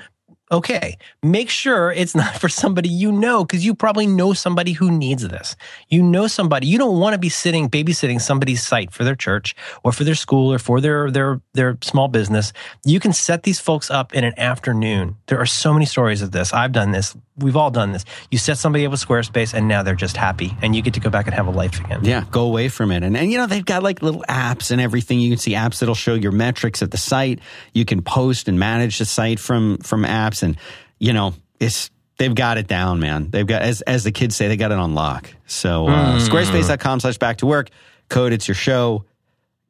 okay, make sure it's not for somebody you know because you probably know somebody who needs this. You know somebody. You don't want to be sitting babysitting somebody's site for their church or for their school or for their their their small business. You can set these folks up in an afternoon. There are so many stories of this. I've done this. We've all done this. You set somebody up with Squarespace and now they're just happy and you get to go back and have a life again. Yeah, go away from it. And, and you know, they've got like little apps and everything. You can see apps that'll show your metrics of the site. You can post and manage the site from from apps and you know, it's they've got it down, man. They've got as as the kids say, they got it on lock. So uh, squarespace.com slash back to work. Code it's your show.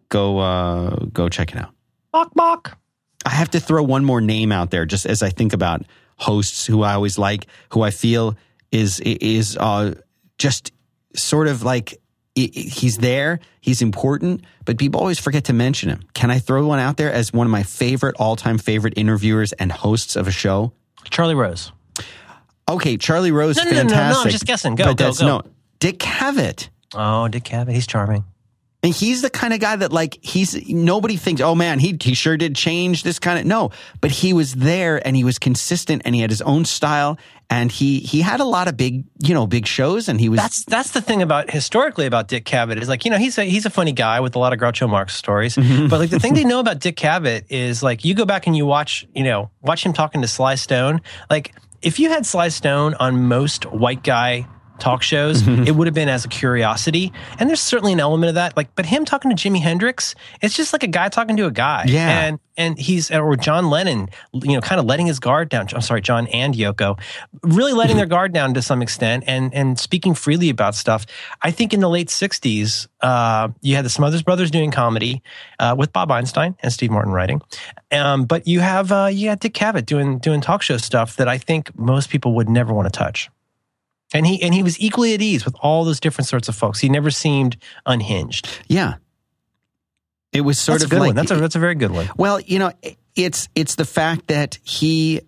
Go uh go check it out. Bok bok. I have to throw one more name out there just as I think about hosts who I always like, who I feel is is uh, just sort of like he's there, he's important, but people always forget to mention him. Can I throw one out there as one of my favorite all time favorite interviewers and hosts of a show? Charlie Rose. Okay, Charlie Rose, No, no, no, no, no, fantastic. I'm just guessing. Go, but go, that's go. no Dick Cavett. Oh, Dick Cavett. He's charming. And he's the kind of guy that like he's nobody thinks, oh man, he he sure did change this kind of no, but he was there and he was consistent and he had his own style and he he had a lot of big you know big shows and he was That's that's the thing about historically about Dick Cavett is like you know he's a he's a funny guy with a lot of Groucho Marx stories, mm-hmm. but like the thing they know about Dick Cavett is like you go back and you watch you know watch him talking to Sly Stone. Like if you had Sly Stone on most white guy talk shows, it would have been as a curiosity, and there's certainly an element of that. Like, but him talking to Jimi Hendrix, it's just like a guy talking to a guy, Yeah. and and he's or John Lennon, you know, kind of letting his guard down. I'm sorry, John and Yoko, really letting their guard down to some extent and and speaking freely about stuff. I think in the late '60s, uh, you had the Smothers Brothers doing comedy uh, with Bob Einstein and Steve Martin writing, um, but you have uh, you had Dick Cavett doing doing talk show stuff that I think most people would never want to touch. And he and he was equally at ease with all those different sorts of folks. He never seemed unhinged. yeah. It was sort That's a of good like one. That's a that's a very good one. Well, you know, it's it's the fact that he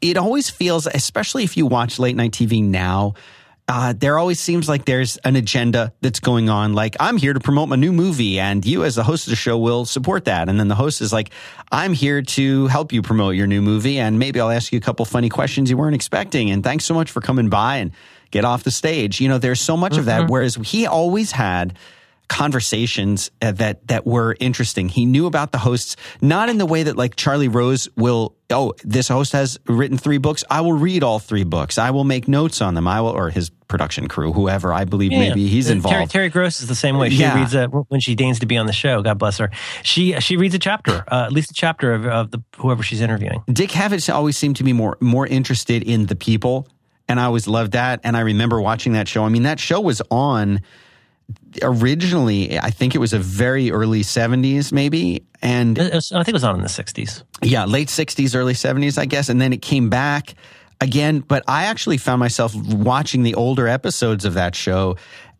it always feels especially if you watch late night TV now uh, there always seems like there's an agenda that's going on. Like, I'm here to promote my new movie, and you, as the host of the show, will support that. And then the host is like, I'm here to help you promote your new movie, and maybe I'll ask you a couple funny questions you weren't expecting. And thanks so much for coming by and get off the stage. You know, there's so much of that. Whereas he always had conversations uh, that that were interesting. He knew about the hosts, not in the way that like Charlie Rose will. Oh, this host has written three books. I will read all three books. I will make notes on them. I will, or his production crew, whoever I believe maybe he's Uh, involved. Terry, Terry Gross is the same way. She Yeah. reads a, when she deigns to be on the show. God bless her. She she reads a chapter, uh, at least a chapter of, of the whoever she's interviewing. Dick Cavett always seemed to be more more interested in the people, and I always loved that. And I remember watching that show. I mean, that show was on originally. I think it was a very early '70s, maybe, and was- I think it was on in the '60s. yeah, late 60s, early 70s, I guess. And then it came back again. But I actually found myself watching the older episodes of that show.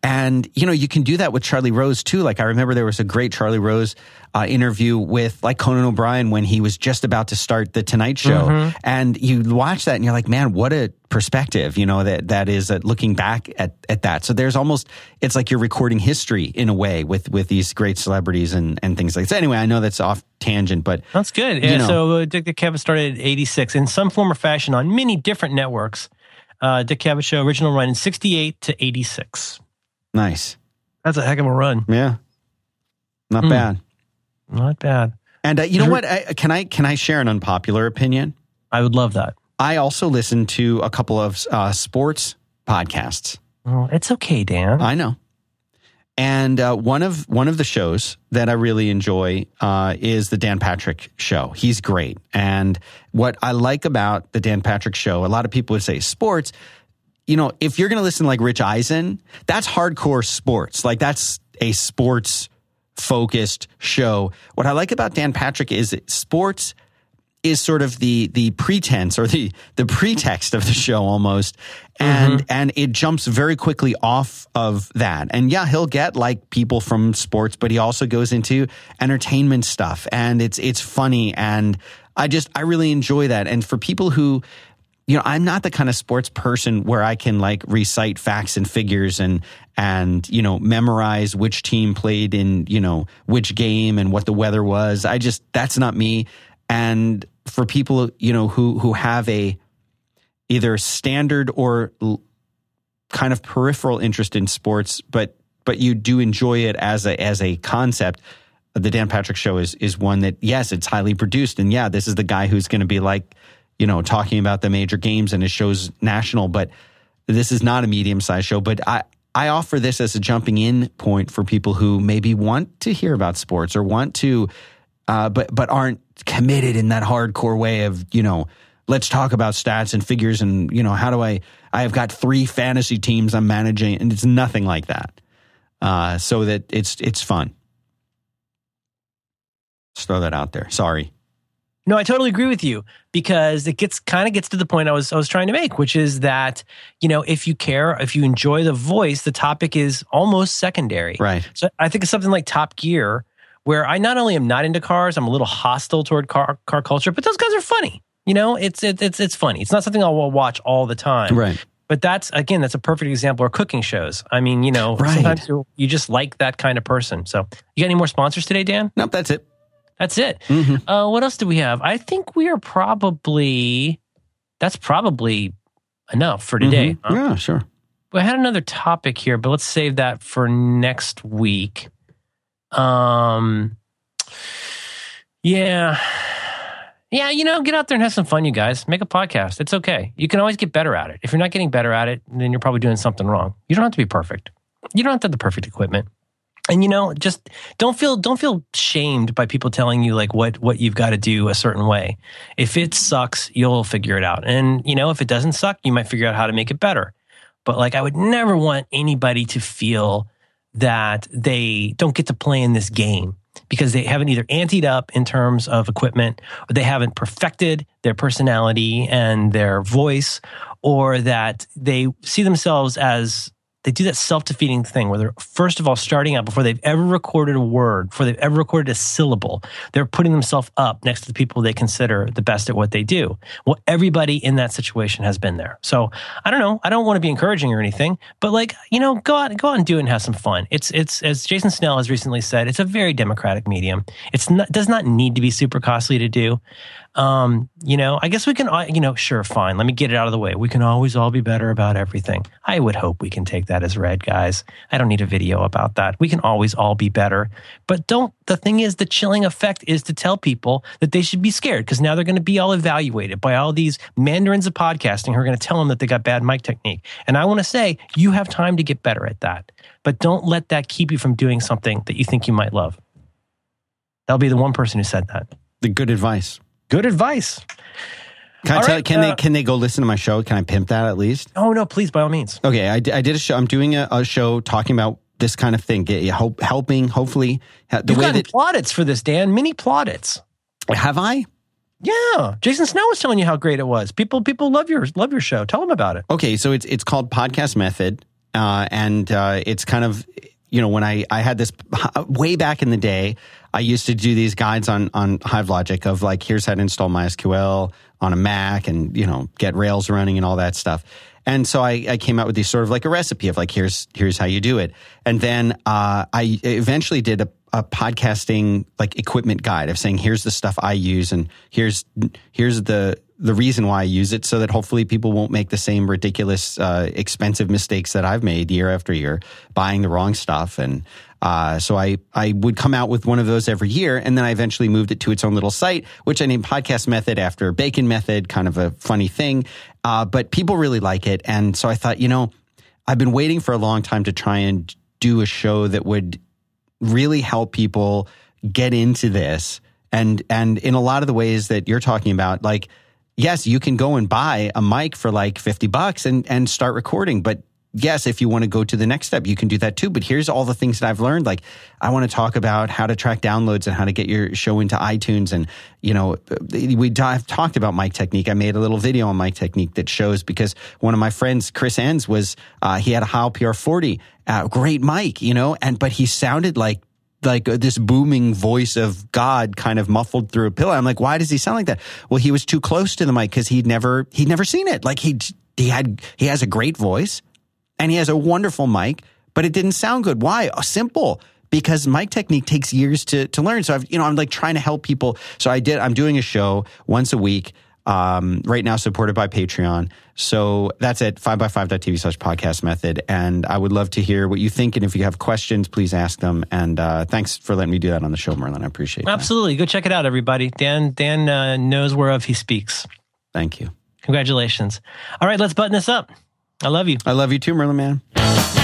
And, you know, you can do that with Charlie Rose too. Like, I remember there was a great Charlie Rose uh, interview with, like, Conan O'Brien when he was just about to start The Tonight Show. And you watch that and you're like, man, what a perspective, you know, that, that is uh, looking back at, at that. So there's almost, it's like you're recording history in a way with, with these great celebrities and, and things like that. So anyway, I know that's off tangent, but That's good. You Yeah. know. So uh, Dick, Dick Cavett started at '86 in some form or fashion on many different networks. Uh, Dick Cavett Show original run in '68 to '86. Nice. That's a heck of a run. Yeah. Not Hmm. bad. Not bad. And uh, you know what? I, can I can I share an unpopular opinion? I would love that. I also listen to a couple of uh, sports podcasts. Well, it's okay, Dan. I know. And uh, one of one of the shows that I really enjoy uh, is the Dan Patrick Show. He's great, and what I like about the Dan Patrick Show, a lot of people would say sports. You know, if you're going to listen to like Rich Eisen, that's hardcore sports. Like that's a sports focused show. What I like about Dan Patrick is sports is sort of the the pretense or the the pretext of the show almost and mm-hmm. and it jumps very quickly off of that and yeah he'll get like people from sports but he also goes into entertainment stuff and it's it's funny and I just I really enjoy that and for people who you know I'm not the kind of sports person where I can like recite facts and figures and and you know memorize which team played in you know which game and what the weather was I just that's not me and for people you know who who have a either standard or kind of peripheral interest in sports, but but you do enjoy it as a as a concept. The Dan Patrick Show is is one that yes, it's highly produced, and yeah, this is the guy who's going to be like you know talking about the major games and his show's national, but this is not a medium sized show. But I I offer this as a jumping in point for people who maybe want to hear about sports or want to, uh, but but aren't committed in that hardcore way of you know let's talk about stats and figures and you know how do I I have got three fantasy teams I'm managing and it's nothing like that. Uh, so that it's it's fun. Just throw that out there. Sorry. No, I totally agree with you because it gets kind of gets to the point I was I was trying to make, which is that you know if you care, if you enjoy the voice, the topic is almost secondary. Right. So I think it's something like Top Gear, where I not only am not into cars, I'm a little hostile toward car car culture, but those guys are funny. You know, it's it's it's it's funny. It's not something I'll watch all the time. Right. But that's again, that's a perfect example of cooking shows. I mean, you know, right. sometimes you just like that kind of person. So, you got any more sponsors today, Dan? Nope, that's it. That's it. Mm-hmm. Uh, what else do we have? I think we are probably that's probably enough for today. Mm-hmm. Huh? Yeah, sure. We had another topic here, but let's save that for next week. Um, yeah. Yeah, you know, get out there and have some fun, you guys. Make a podcast. It's okay. You can always get better at it. If you're not getting better at it, then you're probably doing something wrong. You don't have to be perfect. You don't have to have the perfect equipment. And you know, just don't feel don't feel shamed by people telling you like what what you've got to do a certain way. If it sucks, you'll figure it out. And you know, if it doesn't suck, you might figure out how to make it better. But like I would never want anybody to feel that they don't get to play in this game because they haven't either anteed up in terms of equipment or they haven't perfected their personality and their voice or that they see themselves as they do that self defeating thing where they're first of all starting out before they've ever recorded a word, before they've ever recorded a syllable. They're putting themselves up next to the people they consider the best at what they do. Well, everybody in that situation has been there. So I don't know. I don't want to be encouraging or anything, but like you know, go out, go out and do it and have some fun. It's it's as Jason Snell has recently said, it's a very democratic medium. It's not does not need to be super costly to do. Um, you know, I guess we can, you know, sure, fine. Let me get it out of the way. We can always all be better about everything. I would hope we can take that as read, guys. I don't need a video about that. We can always all be better. But don't, the thing is, the chilling effect is to tell people that they should be scared because now they're going to be all evaluated by all these mandarins of podcasting who are going to tell them that they got bad mic technique. And I want to say, you have time to get better at that. But don't let that keep you from doing something that you think you might love. That'll be the one person who said that. The good advice. Good advice. Can, I tell, right, can uh, they can they go listen to my show? Can I pimp that at least? Oh no, please by all means. Okay, I, I did a show. I'm doing a, a show talking about this kind of thing. Get, help, helping, hopefully, the You've way that plaudits for this, Dan. Mini plaudits. Have I? Yeah, Jason Snell was telling you how great it was. People people love your love your show. Tell them about it. Okay, so it's it's called Podcast Method, uh, and uh, it's kind of you know when I I had this way back in the day. I used to do these guides on on Hivelogic of like here's how to install MySQL on a Mac and you know get Rails running and all that stuff. And so I, I came out with these sort of like a recipe of like here's here's how you do it. And then uh, I eventually did a, a podcasting like equipment guide of saying here's the stuff I use and here's here's the the reason why I use it so that hopefully people won't make the same ridiculous, uh, expensive mistakes that I've made year after year, buying the wrong stuff. And uh, so I, I would come out with one of those every year. And then I eventually moved it to its own little site, which I named Podcast Method after Bacon Method, kind of a funny thing. Uh, but people really like it. And so I thought, you know, I've been waiting for a long time to try and do a show that would really help people get into this. And, and in a lot of the ways that you're talking about, like, yes, you can go and buy a mic for like 50 bucks and, and start recording, but yes, if you want to go to the next step, you can do that too. But here's all the things that I've learned. Like, I want to talk about how to track downloads and how to get your show into iTunes. And, you know, we have talked about mic technique. I made a little video on mic technique that shows because one of my friends, Chris Enns, was, uh, he had a Heil PR40, uh, great mic, you know, and, but he sounded like like uh, this booming voice of God kind of muffled through a pillow. I'm like, why does he sound like that? Well, he was too close to the mic because he'd never he'd never seen it. Like he he had he has a great voice, and he has a wonderful mic, but it didn't sound good. Why? Oh, simple. Because mic technique takes years to, to learn. So I've, you know, I'm like trying to help people. So I did, I'm doing a show once a week, um, right now supported by Patreon. So that's at 5by5.tv slash podcast method. And I would love to hear what you think. And if you have questions, please ask them. And, uh, thanks for letting me do that on the show, Merlin. I appreciate it. Absolutely. Go check it out, everybody. Dan, Dan, uh, knows whereof he speaks. Thank you. Congratulations. All right, let's button this up. I love you. I love you too, Merlin Mann.